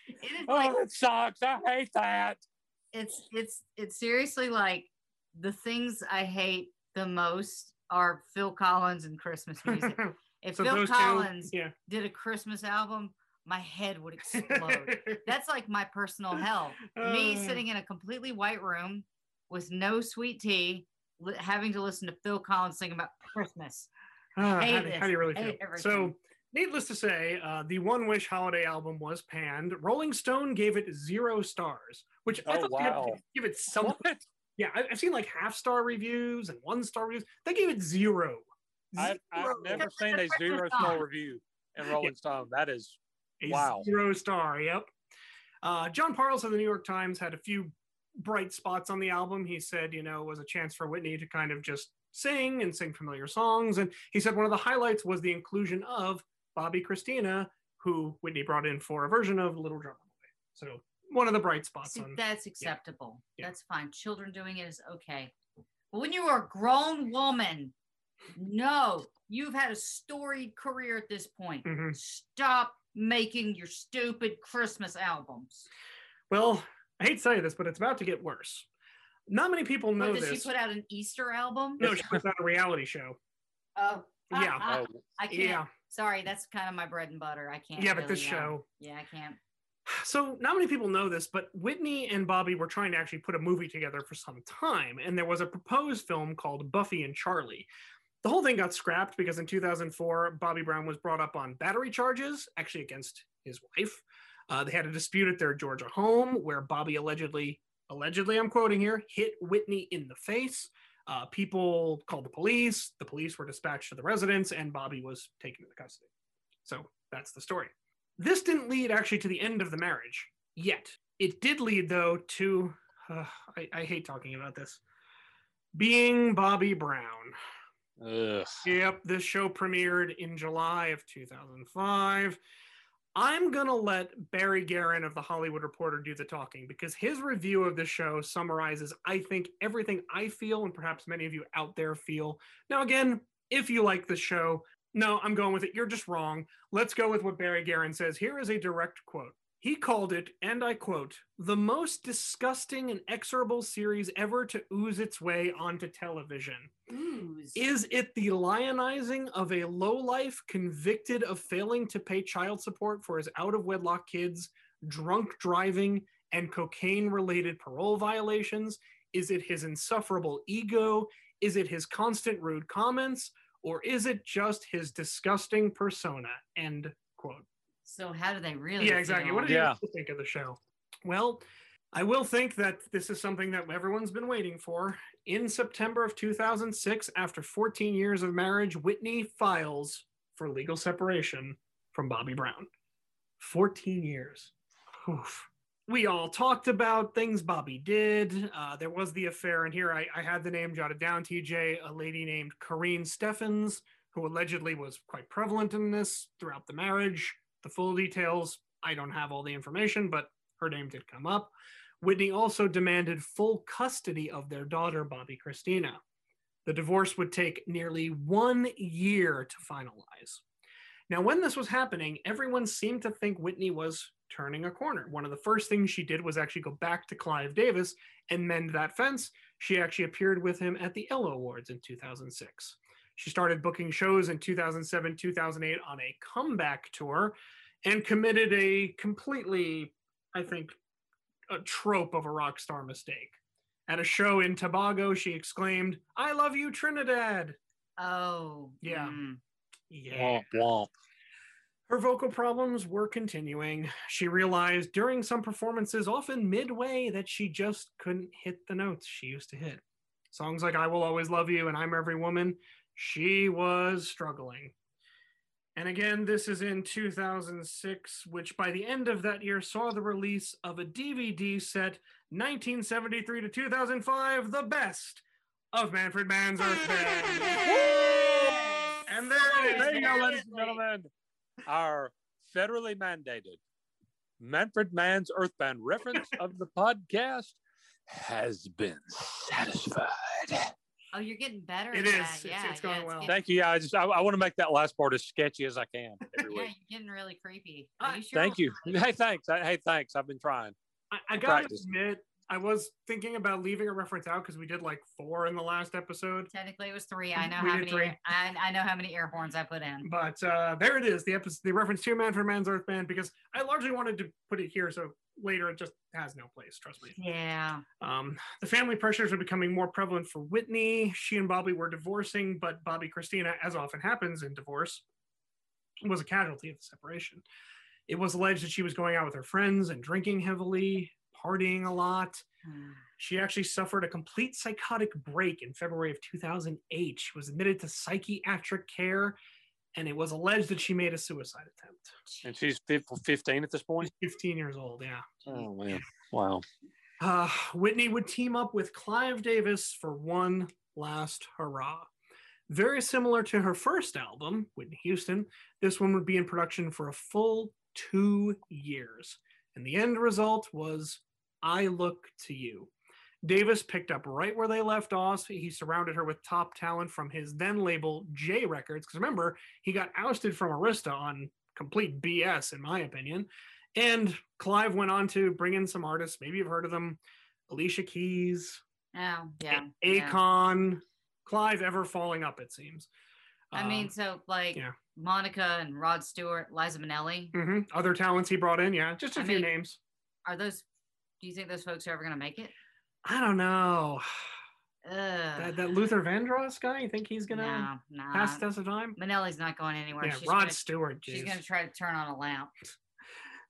It is oh it sucks i hate that it's it's it's seriously like the things I hate the most are Phil Collins and Christmas music. If So Phil those two, Collins yeah. did a Christmas album, my head would explode. That's like my personal hell. Me Uh. sitting in a completely white room with no sweet tea, li- having to listen to Phil Collins sing about Christmas. Hate how, do, how do you really feel? So, needless to say, uh, the One Wish holiday album was panned. Rolling Stone gave it zero stars, which I Oh, thought they had to wow. give it something. What? Yeah, I, I've seen like half star reviews and one star reviews. They gave it zero. I've, I've never seen a zero star review in rolling stone that is A Wow. zero star. Yep. Uh, Jon Pareles of the New York Times had a few bright spots on the album. He said, you know, it was a chance for Whitney to kind of just sing and sing familiar songs. And he said one of the highlights was the inclusion of Bobbi Kristina, who Whitney brought in for a version of Little Drummer Boy. So one of the bright spots See, on. that's acceptable. Yeah. That's fine. Children doing it is okay. But when you are a grown woman, no, you've had a storied career at this point. Mhm. Stop making your stupid Christmas albums. Well, I hate to say this, but it's about to get worse. Not many people know What, does this. she put out an Easter album? no, she puts out a reality show. Oh, Yeah. ah, oh, I can't. Yeah. Sorry, that's kind of my bread and butter. I can't. Yeah, but this uh, show. yeah, I can't. So, not many people know this, but Whitney and Bobby were trying to actually put a movie together for some time, and there was a proposed film called Buffy and Charlie. The whole thing got scrapped because in 2004, Bobby Brown was brought up on battery charges, actually against his wife. Uh, they had a dispute at their Georgia home where Bobby allegedly, allegedly, I'm quoting here, hit Whitney in the face. Uh, people called the police. The police were dispatched to the residence, and Bobby was taken into custody. So that's the story. This didn't lead actually to the end of the marriage yet. It did lead, though, to uh, I, I hate talking about this being Bobby Brown. Ugh. Yep, this show premiered in July of 2005. I'm going to let Barry Garron of The Hollywood Reporter do the talking because his review of the show summarizes, I think, everything I feel and perhaps many of you out there feel. Now, again, if you like the show, no, I'm going with it. You're just wrong. Let's go with what Barry Garron says. Here is a direct quote. He called it, and I quote, the most disgusting and exorable series ever to ooze its way onto television. Ooze. Is it the lionizing of a lowlife convicted of failing to pay child support for his out of wedlock kids, drunk driving, and cocaine related parole violations? Is it his insufferable ego? Is it his constant rude comments? Or is it just his disgusting persona? End quote. So how do they really? Yeah, exactly. feel? What did Yeah. you think of the show? Well, I will think that this is something that everyone's been waiting for. In September of 2006, after 14 years of marriage, Whitney files for legal separation from Bobby Brown. 14 years. Oof. We all talked about things Bobby did. Uh, there was the affair, and here I, I had the name jotted down, TJ, a lady named Karrine Steffans, who allegedly was quite prevalent in this throughout the marriage. The full details, I don't have all the information, but her name did come up. Whitney also demanded full custody of their daughter, Bobbi Kristina. The divorce would take nearly one year to finalize. Now, when this was happening, everyone seemed to think Whitney was turning a corner. One of the first things she did was actually go back to Clive Davis and mend that fence. She actually appeared with him at the Ella Awards in 2006. She started booking shows in 2007, 2008 on a comeback tour and committed a completely, I think, a trope of a rock star mistake. At a show in Tobago, she exclaimed, I love you, Trinidad. Oh, Yeah. mm. Yeah. Womp womp. Her vocal problems were continuing. She realized during some performances, often midway, that she just couldn't hit the notes she used to hit. Songs like I Will Always Love You and I'm Every Woman, she was struggling. And again, this is in 2006, which by the end of that year saw the release of a DVD set 1973 to 2005, The Best of Manfred Mann's Earth Band. And there it is. There you go, ladies and gentlemen. Our federally mandated Manfred Mann's Earth Band reference of the podcast has been satisfied. Oh, you're getting better. It at is. that. It's- Yeah, it's going yeah, well. getting- Thank you. Yeah, I just I, I want to make that last part as sketchy as I can every Yeah, you're getting really creepy. Are you sure? Thank you. Hey, thanks. I- Hey, thanks. I've been trying. I, I gotta Practice. admit, I was thinking about leaving a reference out because we did like four in the last episode. Technically, it was three. I know We how many. three. Ear, I, I know how many ear horns I put in. But uh, there it is, the episode, the reference to Manfred Mann's Earth Band, because I largely wanted to put it here, so later it just has no place. Trust me. Yeah. Um, the family pressures are becoming more prevalent for Whitney. She and Bobby were divorcing, but Bobbi Kristina, as often happens in divorce, was a casualty of the separation. It was alleged that she was going out with her friends and drinking heavily, partying a lot. Hmm. She actually suffered a complete psychotic break in February of 2008. She was admitted to psychiatric care, and it was alleged that she made a suicide attempt. And she's fif- 15 at this point. She's 15 years old, yeah. Oh, man. Wow. Uh, Whitney would team up with Clive Davis for one last hurrah. Very similar to her first album, Whitney Houston, this one would be in production for a full two years. And the end result was I Look to You. Davis picked up right where they left off. He surrounded her with top talent from his then label J Records. Because remember, he got ousted from Arista on complete BS, in my opinion. And Clive went on to bring in some artists. Maybe you've heard of them Alicia Keys, Oh, yeah. A- yeah. Akon, Clive ever falling up, it seems. I mean, Um, so like yeah. Monica and Rod Stewart, Liza Minnelli. mhm. other talents he brought in, yeah, just a I few mean, names. Are those? Do you think those folks are ever going to make it? I don't know. Ugh. That, that Luther Vandross guy, you think he's gonna no, no. pass the test of time? Minnelli's not going anywhere. Yeah, she's Rod gonna, Stewart. She's going to try to turn on a lamp.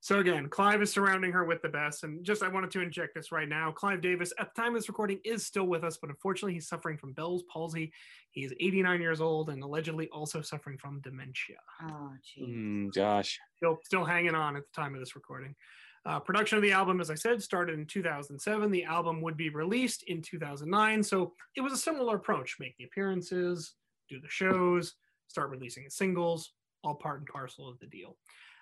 So again, Clive is surrounding her with the best. And just I wanted to inject this right now. Clive Davis, at the time of this recording, is still with us, but unfortunately, he's suffering from Bell's palsy. He is 89 years old and allegedly also suffering from dementia. Oh, geez. Mm, gosh. Still, still hanging on at the time of this recording. Uh, production of the album, as I said, started in 2007. The album would be released in 2009. So it was a similar approach make the appearances, do the shows, start releasing singles, all part and parcel of the deal.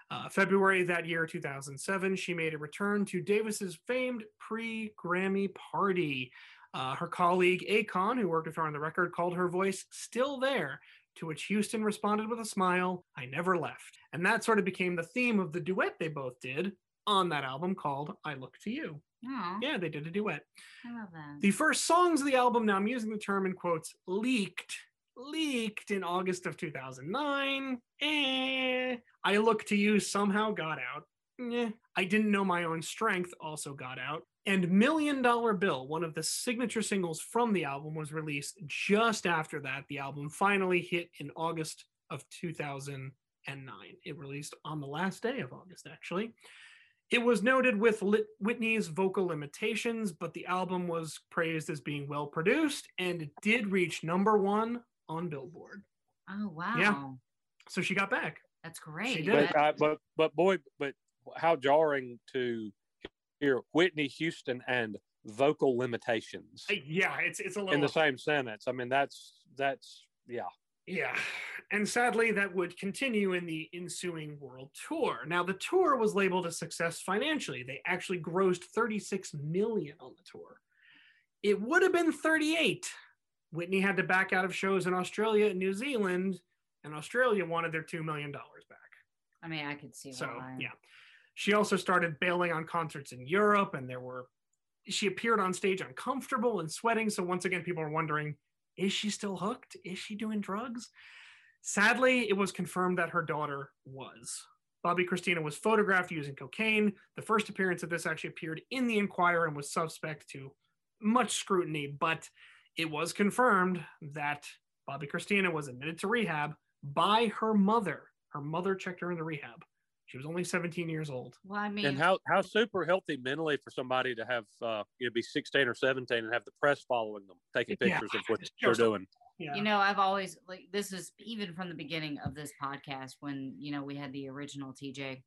Uh, February that year, 2007, she made a return to Davis's famed pre Grammy party. Uh, her colleague Akon, who worked with her on the record, called her voice still there, to which Houston responded with a smile, I never left. And that sort of became the theme of the duet they both did on that album called I Look to You. Aw, Yeah, they did a duet. I love that. The first songs of the album, now I'm using the term in quotes, leaked, leaked in August of 2009. Eh. I Look to You somehow got out. Eh. I Didn't Know My Own Strength also got out. And Million Dollar Bill, one of the signature singles from the album, was released just after that. The album finally hit in August of 2009. It released on the last day of August, actually. It was noted with Lit- Whitney's vocal limitations, but the album was praised as being well produced and it did reach number one on Billboard. oh, wow. Yeah. So she got back. That's great. She did But, it. uh, but but boy, but how jarring to hear Whitney Houston and vocal limitations Uh, Yeah, it's it's a little in the same sentence. I mean, that's that's yeah. Yeah. And sadly, that would continue in the ensuing world tour. Now, the tour was labeled a success financially. They actually grossed 36 million on the tour. It would have been 38. Whitney had to back out of shows in Australia and New Zealand, and Australia wanted their $2 million back. I mean, I could see So, why. yeah. She also started bailing on concerts in Europe, and there were, she appeared on stage uncomfortable and sweating. So, once again, people are wondering, is she still hooked? Is she doing drugs? Sadly, it was confirmed that her daughter was. Bobbi Kristina was photographed using cocaine. The first appearance of this actually appeared in the Inquirer and was suspect to much scrutiny, but it was confirmed that Bobbi Kristina was admitted to rehab by her mother. Her mother checked her into rehab. She was only 17 years old. Well, I mean, And how how super healthy mentally for somebody to have uh, you know be sixteen or seventeen and have the press following them, taking Yeah, pictures of what they're doing. Yeah. you know, I've always like this is even from the beginning of this podcast when you know we had the original TJ.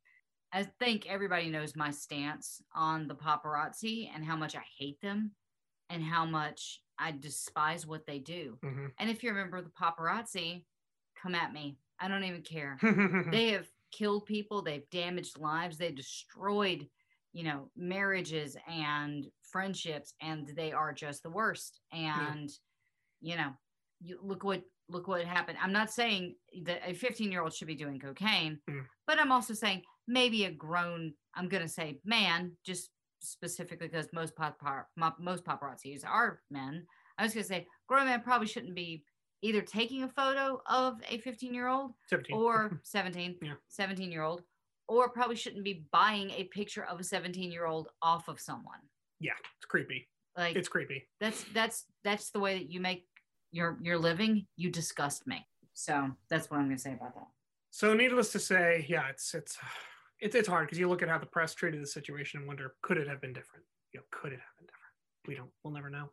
I think everybody knows my stance on the paparazzi and how much I hate them and how much I despise what they do. Mhm. And if you're a member of the paparazzi, come at me. I don't even care. Mm-hmm. they have killed people, they've damaged lives, they destroyed, you know, marriages and friendships, and they are just the worst. And you know, you look what look what happened. I'm not saying that a 15 year old should be doing cocaine, Mm. but I'm also saying maybe a grown. I'm gonna say man, just specifically because most papar- mo- most paparazzis are men. I was gonna say grown man probably shouldn't be either taking a photo of a 15 year old or 17 Yeah. 17 year old or probably shouldn't be buying a picture of a 17 year old off of someone yeah, it's creepy. like It's creepy. that's that's that's the way that you make your your living you disgust me so that's what i'm gonna say about that So, needless to say, yeah, it's it's it's it's hard because you look at how the press treated the situation and wonder, could it have been different? You know, could it have been different? We don't. We'll never know.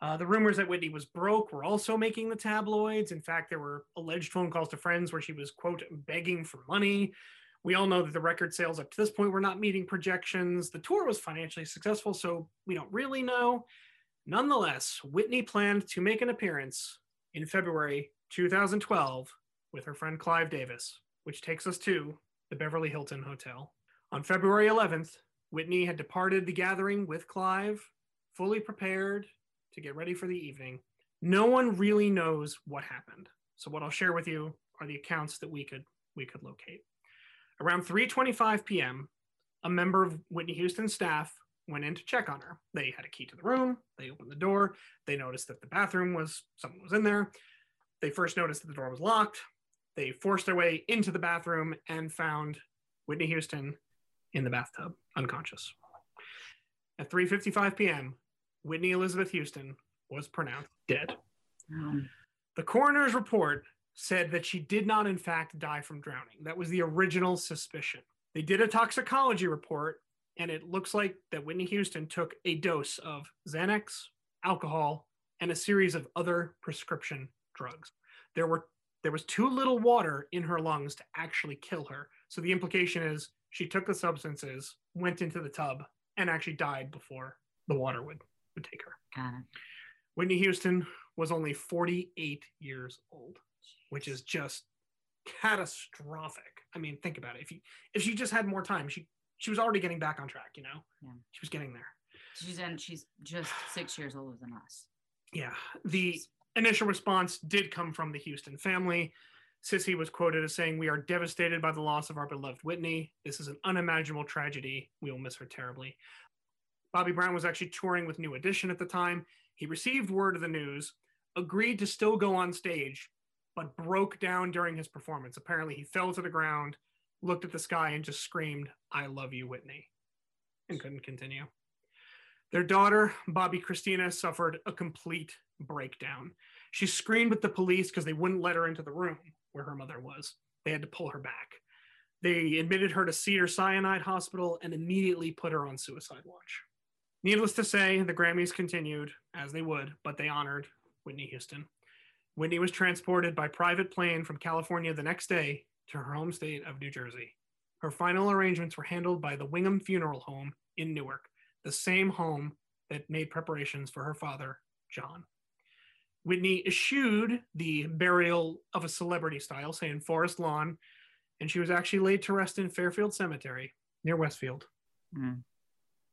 Uh, the rumors that Whitney was broke were also making the tabloids. In fact, there were alleged phone calls to friends where she was quote begging for money. We all know that the record sales up to this point were not meeting projections. The tour was financially successful, so we don't really know. Nonetheless, Whitney planned to make an appearance in February 2012 with her friend Clive Davis, which takes us to the Beverly Hilton Hotel. On February 11th, Whitney had departed the gathering with Clive, fully prepared to get ready for the evening. No one really knows what happened. So what I'll share with you are the accounts that we could we could locate. Around 3:25 p.m., a member of Whitney Houston's staff went in to check on her. They had a key to the room. They opened the door. They noticed that the bathroom was someone was in there. They first noticed that the door was locked. They forced their way into the bathroom and found Whitney Houston in the bathtub, unconscious. At 3:55 p.m., Whitney Elizabeth Houston was pronounced dead. The coroner's report said that she did not, in fact, die from drowning. That was the original suspicion. They did a toxicology report, and it looks like that Whitney Houston took a dose of Xanax, alcohol, and a series of other prescription drugs. There were there was too little water in her lungs to actually kill her. So the implication is she took the substances, went into the tub, and actually died before the water would, would take her. Got it. Whitney Houston was only 48 years old, which is just catastrophic. I mean, think about it. If you if she just had more time, she she was already getting back on track, you know? Yeah. She was getting there. She's and she's just six years older than us. Yeah. The initial response did come from the Houston family. Cissy was quoted as saying, We are devastated by the loss of our beloved Whitney. This is an unimaginable tragedy. We will miss her terribly. Bobby Brown was actually touring with New Edition at the time. He received word of the news, agreed to still go on stage, but broke down during his performance. Apparently, he fell to the ground, looked at the sky, and just screamed, I love you, Whitney, and couldn't continue. Their daughter, Bobbi Kristina, suffered a complete breakdown. She screamed with the police because they wouldn't let her into the room where her mother was. They had to pull her back. They admitted her to Cedar Sinai Hospital and immediately put her on suicide watch. Needless to say, the Grammys continued, as they would, but they honored Whitney Houston. Whitney was transported by private plane from California the next day to her home state of New Jersey. Her final arrangements were handled by the Whigham Funeral Home in Newark, the same home that made preparations for her father, John. Whitney eschewed the burial of a celebrity style, say in Forest Lawn, and she was actually laid to rest in Fairfield Cemetery near Westfield, Mm.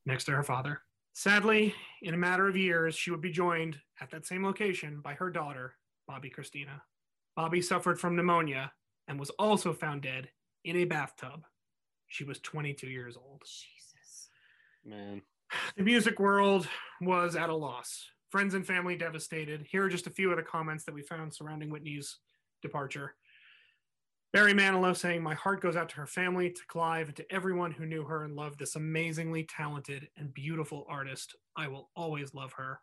next to her father. Sadly, in a matter of years, she would be joined at that same location by her daughter, Bobbi Kristina. Bobby suffered from pneumonia and was also found dead in a bathtub. She was 22 years old. Jesus. Man. The music world was at a loss. Friends and family devastated. Here are just a few of the comments that we found surrounding Whitney's departure. Barry Manilow saying, My heart goes out to her family, to Clive, and to everyone who knew her and loved this amazingly talented and beautiful artist. I will always love her.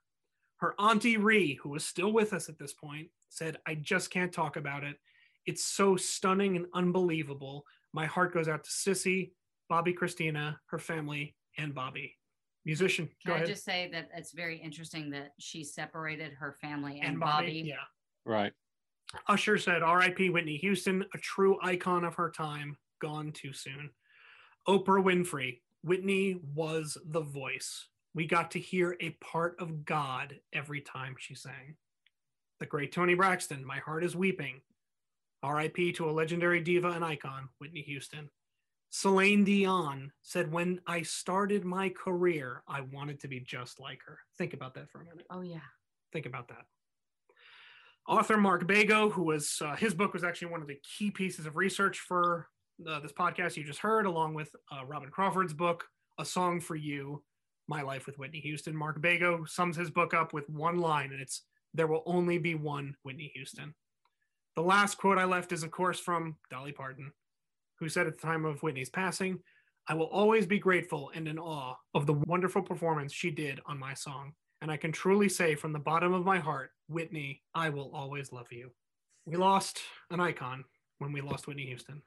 Her auntie Ree, who was still with us at this point, said, I just can't talk about it. It's so stunning and unbelievable. My heart goes out to Cissy, Bobbi Kristina, her family, and Bobby. Musician, Can go I ahead. just say that it's very interesting that she separated her family and, and Bobby. Bobby, yeah. Right. Usher said, R.I.P. Whitney Houston, a true icon of her time, gone too soon. Oprah Winfrey, Whitney was the voice. We got to hear a part of God every time she sang. The great Toni Braxton, My Heart is Weeping. R.I.P. to a legendary diva and icon, Whitney Houston. Celine Dion said, When I started my career, I wanted to be just like her. Think about that for a minute. Oh yeah. Think about that. Author Mark Bego, who was uh, his book was actually one of the key pieces of research for uh, this podcast you just heard, along with uh, Robyn Crawford's book, A Song for You My Life with Whitney Houston. Mark Bego sums his book up with one line, and it's There will only be one Whitney Houston. The last quote I left is, of course, from Dolly Parton, who said at the time of Whitney's passing, I will always be grateful and in awe of the wonderful performance she did on my song. And I can truly say from the bottom of my heart, Whitney, I will always love you. We lost an icon when we lost Whitney Houston.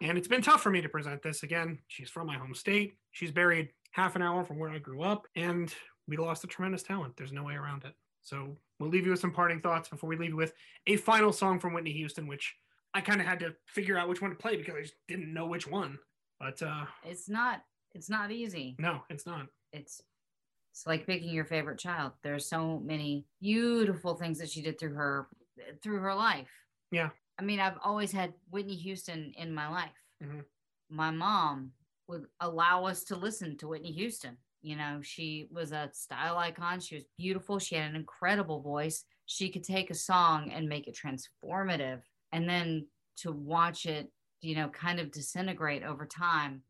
And it's been tough for me to present this again. She's from my home state. She's buried half an hour from where I grew up, and we lost a tremendous talent. There's no way around it. So we'll leave you with some parting thoughts before we leave you with a final song from Whitney Houston, which I kind of had to figure out which one to play because I just didn't know which one. But uh, It's not it's not easy. no, it's not. It's it's like picking your favorite child. There's so many beautiful things that she did through her through her life. Yeah. I mean, I've always had Whitney Houston in my life. Mhm. My mom would allow us to listen to Whitney Houston. You know, she was a style icon. She was beautiful. She had an incredible voice. She could take a song and make it transformative. And then to watch it, you know, kind of disintegrate over time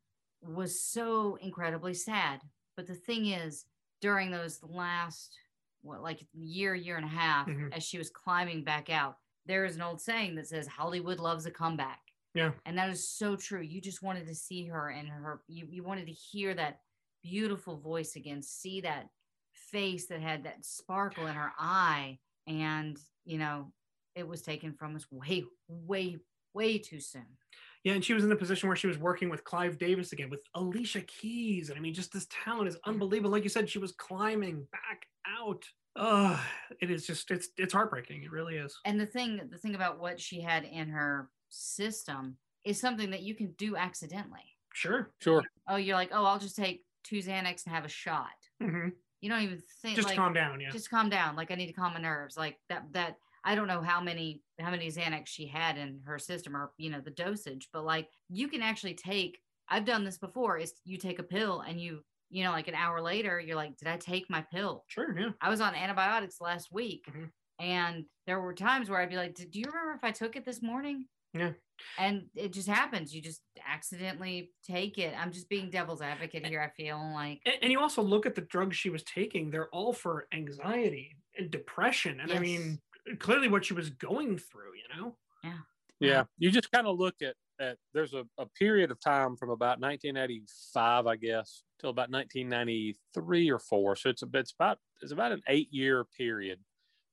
was so incredibly sad. But the thing is, during those last, what, like year, year and a half, Mhm. as she was climbing back out, there is an old saying that says, Hollywood loves a comeback. Yeah. And that is so true. You just wanted to see her and her, you, you wanted to hear that beautiful voice again, see that face that had that sparkle in her eye. And, you know, it was taken from us way, way, way too soon. Yeah, and she was in the position where she was working with Clive Davis again, with Alicia Keys. And I mean, just this talent is unbelievable. Like you said, she was climbing back out. Oh, it is just it's it's heartbreaking. It really is. And the thing, the thing about what she had in her system is something that you can do accidentally. Sure. Sure. Oh, you're like, oh, I'll just take two Xanax and have a shot. hmm You don't even think Just like, calm down. Yeah. just calm down. Like I need to calm my nerves. Like that that I don't know how many how many Xanax she had in her system or you know the dosage, but like you can actually take. I've done this before. Is you take a pill and you you know like an hour later you're like, did I take my pill? Sure. Yeah. I was on antibiotics last week, Mhm. and there were times where I'd be like, "Do you remember if I took it this morning?" Yeah. And it just happens. You just accidentally take it. I'm just being devil's advocate here. I feel like And, and you also look at the drugs she was taking; they're all for anxiety and depression. And I mean, clearly what she was going through. You know. Yeah. Yeah, you just kind of look at at there's a, a period of time from about 1985, I guess, till about 1993 or four. So it's a it's about it's about an eight year period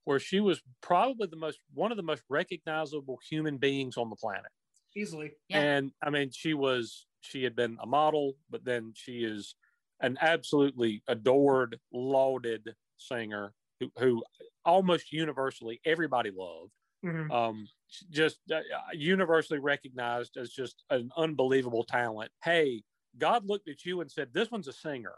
where she was probably the most one of the most recognizable human beings on the planet. Easily. Yeah. And I mean, she was she had been a model, but then she is an absolutely adored, lauded singer who, who almost universally everybody loved Mhm. um, just uh, universally recognized as just an unbelievable talent. Hey, God looked at you and said, "This one's a singer."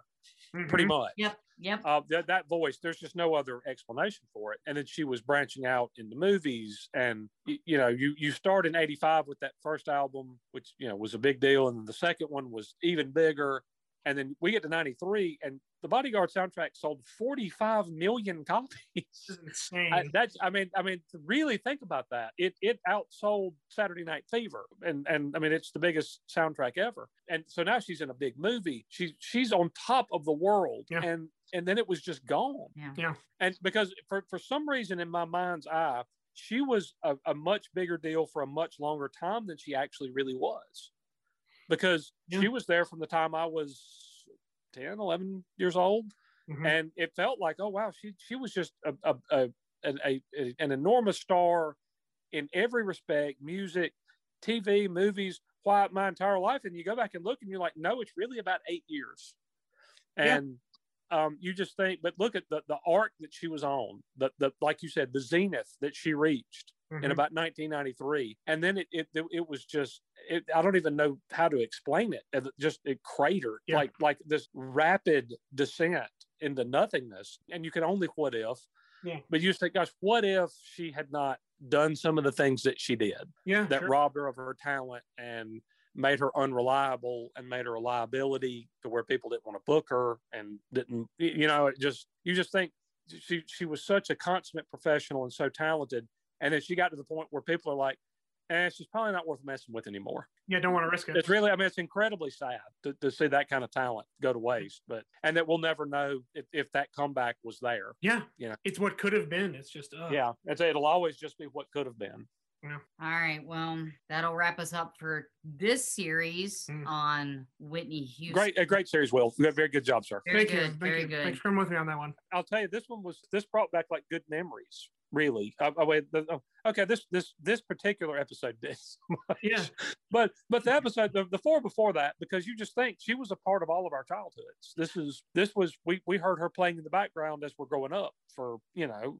Pretty Mhm. much. Yep. Yep. Uh, that, that voice, there's just no other explanation for it. And then she was branching out into movies, and y- you know, you you start in '85 with that first album, which you know was a big deal, and the second one was even bigger. And then we get to '93, and the Bodyguard soundtrack sold 45 million copies. This is insane. I, that's I mean I mean to really think about that it it outsold Saturday Night Fever and and I mean it's the biggest soundtrack ever and so now she's in a big movie she's she's on top of the world Yeah. and and then it was just gone Yeah. Yeah. and because for for some reason in my mind's eye she was a, a much bigger deal for a much longer time than she actually really was because Yeah. she was there from the time I was 10 11 years old Mhm. and it felt like oh wow she she was just a, a, a, an, a, a- an enormous star in every respect music tv movies why my entire life and you go back and look and you're like no it's really about eight years Yeah. and um, you just think but look at the, the arc that she was on the, the like you said the zenith that she reached in Mhm. about 1993 and then it it, it was just it, i don't even know how to explain it just it cratered Yeah. like like this rapid descent into nothingness and you can only what if Yeah. but you think gosh what if she had not done some of the things that she did yeah. that sure. robbed her of her talent and made her unreliable and made her a liability to where people didn't want to book her and didn't you know it just you just think she she was such a consummate professional and so talented and then she got to the point where people are like eh, she's probably not worth messing with anymore yeah. Don't want to risk it. it's really i mean it's incredibly sad to, to see that kind of talent go to waste but and that we'll never know if, if that comeback was there yeah. you know. It's what could have been. It's just. Uh, yeah it's, it'll always just be what could have been Yeah. All right. Well, that'll wrap us up for this series Mm. on Whitney Houston. great a great series will very good job sir Very Thank good. you. Thank very you. good. Thanks for coming with me on that one. I'll tell you, this one was this brought back like good memories. Really, uh, oh, wait, the, oh, okay. This this this particular episode did so. Yeah. but but the episode the, the four before that because you just think she was a part of all of our childhoods. This is this was we we heard her playing in the background as we're growing up for you know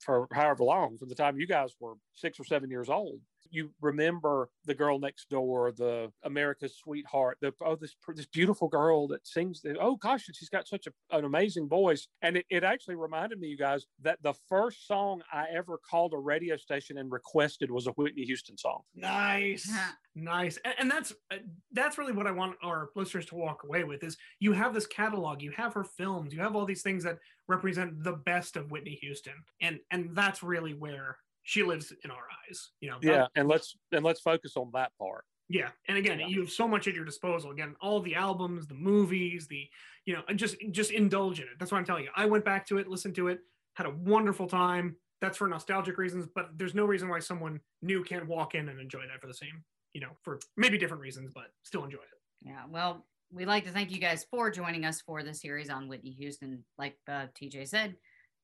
for however long from the time you guys were six or seven years old. You remember the girl next door, the America's sweetheart, the oh this this beautiful girl that sings. The, oh gosh, she's got such a, an amazing voice. And it, it actually reminded me, you guys, that the first song I ever called a radio station and requested was a Whitney Houston song. Nice, nice, and, and that's uh, that's really what I want our listeners to walk away with is you have this catalog, you have her films, you have all these things that represent the best of Whitney Houston, and and that's really where she lives in our eyes. You know, that- Yeah, and let's and let's focus on that part. yeah, and again, Yeah. you have so much at your disposal. Again, all the albums, the movies, the you know, just just indulge in it. That's what I'm telling you. I went back to it, listened to it, had a wonderful time. That's for nostalgic reasons, but there's no reason why someone new can't walk in and enjoy that for the same, you know, for maybe different reasons, but still enjoy it. Yeah. Well, we'd like to thank you guys for joining us for the series on Whitney Houston. Like uh, TJ said,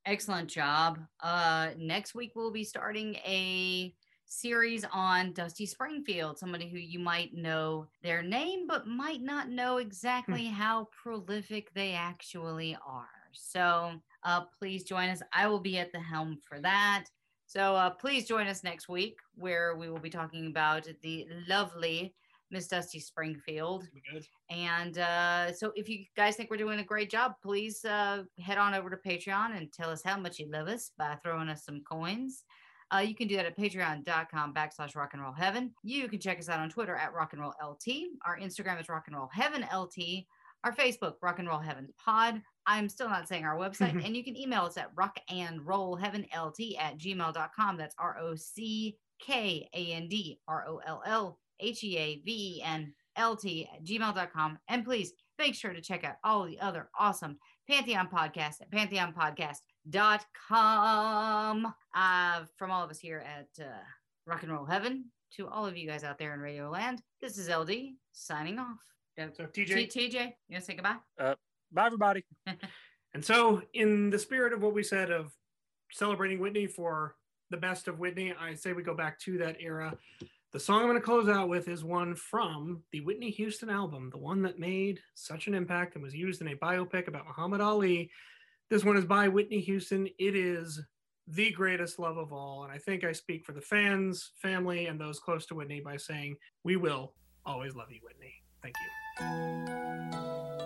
excellent job. Uh, next week we'll be starting a series on Dusty Springfield, somebody who you might know their name, but might not know exactly how prolific they actually are. So uh, please join us. I will be at the helm for that. So uh, please join us next week where we will be talking about the lovely Miss Dusty Springfield. And uh, so if you guys think we're doing a great job, please uh, head on over to Patreon and tell us how much you love us by throwing us some coins. Uh, you can do that at patreon.com backslash rock and roll heaven. You can check us out on Twitter at rock and roll LT. Our Instagram is rock and roll heaven LT. Our Facebook, rock and roll heaven pod. I'm still not saying our website. and you can email us at rock and roll heaven LT at gmail.com. That's R O C K A N D R O L L H E A V E N L T at gmail.com. And please make sure to check out all the other awesome Pantheon podcasts at pantheonpodcast.com. Uh, from all of us here at uh, Rock and Roll Heaven to all of you guys out there in Radio Land, this is LD signing off. So, TJ? T- TJ, you want to say goodbye? Uh, bye, everybody. And so, in the spirit of what we said of celebrating Whitney for the best of Whitney, I say we go back to that era. The song I'm going to close out with is one from the Whitney Houston album, the one that made such an impact and was used in a biopic about Muhammad Ali. This one is by Whitney Houston. It is the greatest love of all. And I think I speak for the fans, family, and those close to Whitney by saying, We will always love you, Whitney. Thank you.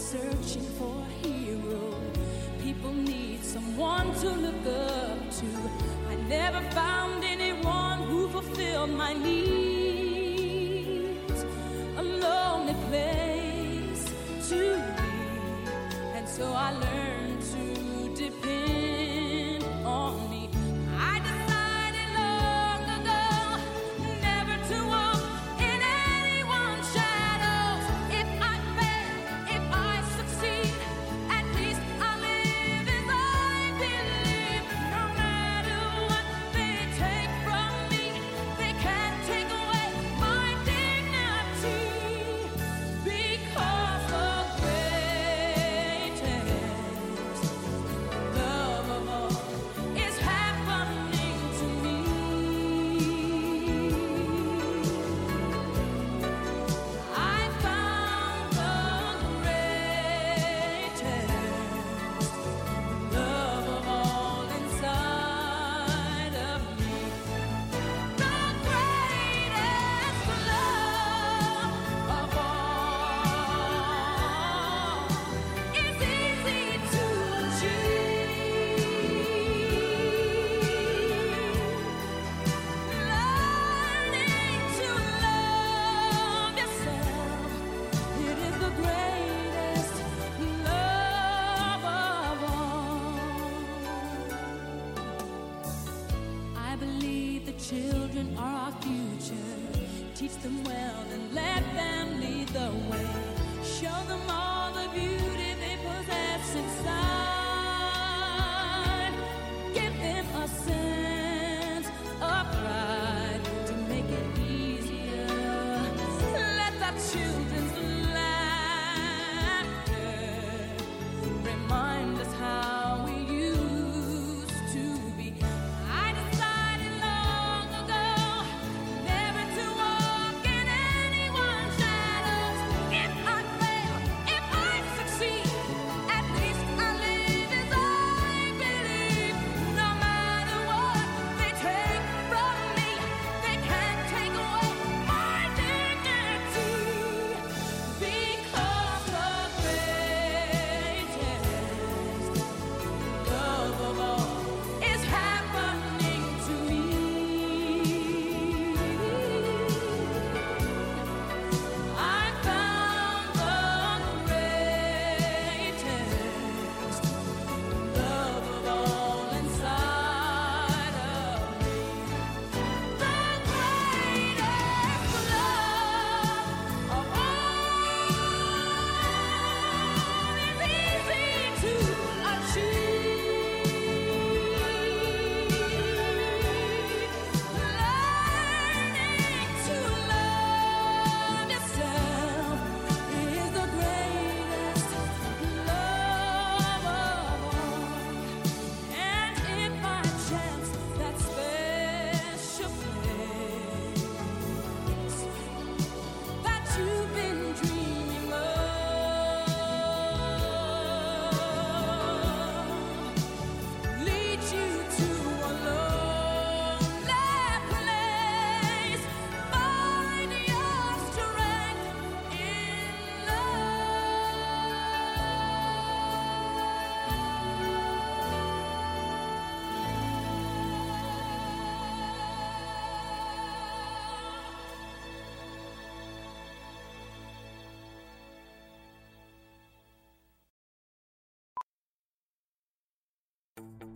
searching for a hero. People need someone to look up to. I never found anyone who fulfilled my needs. A lonely place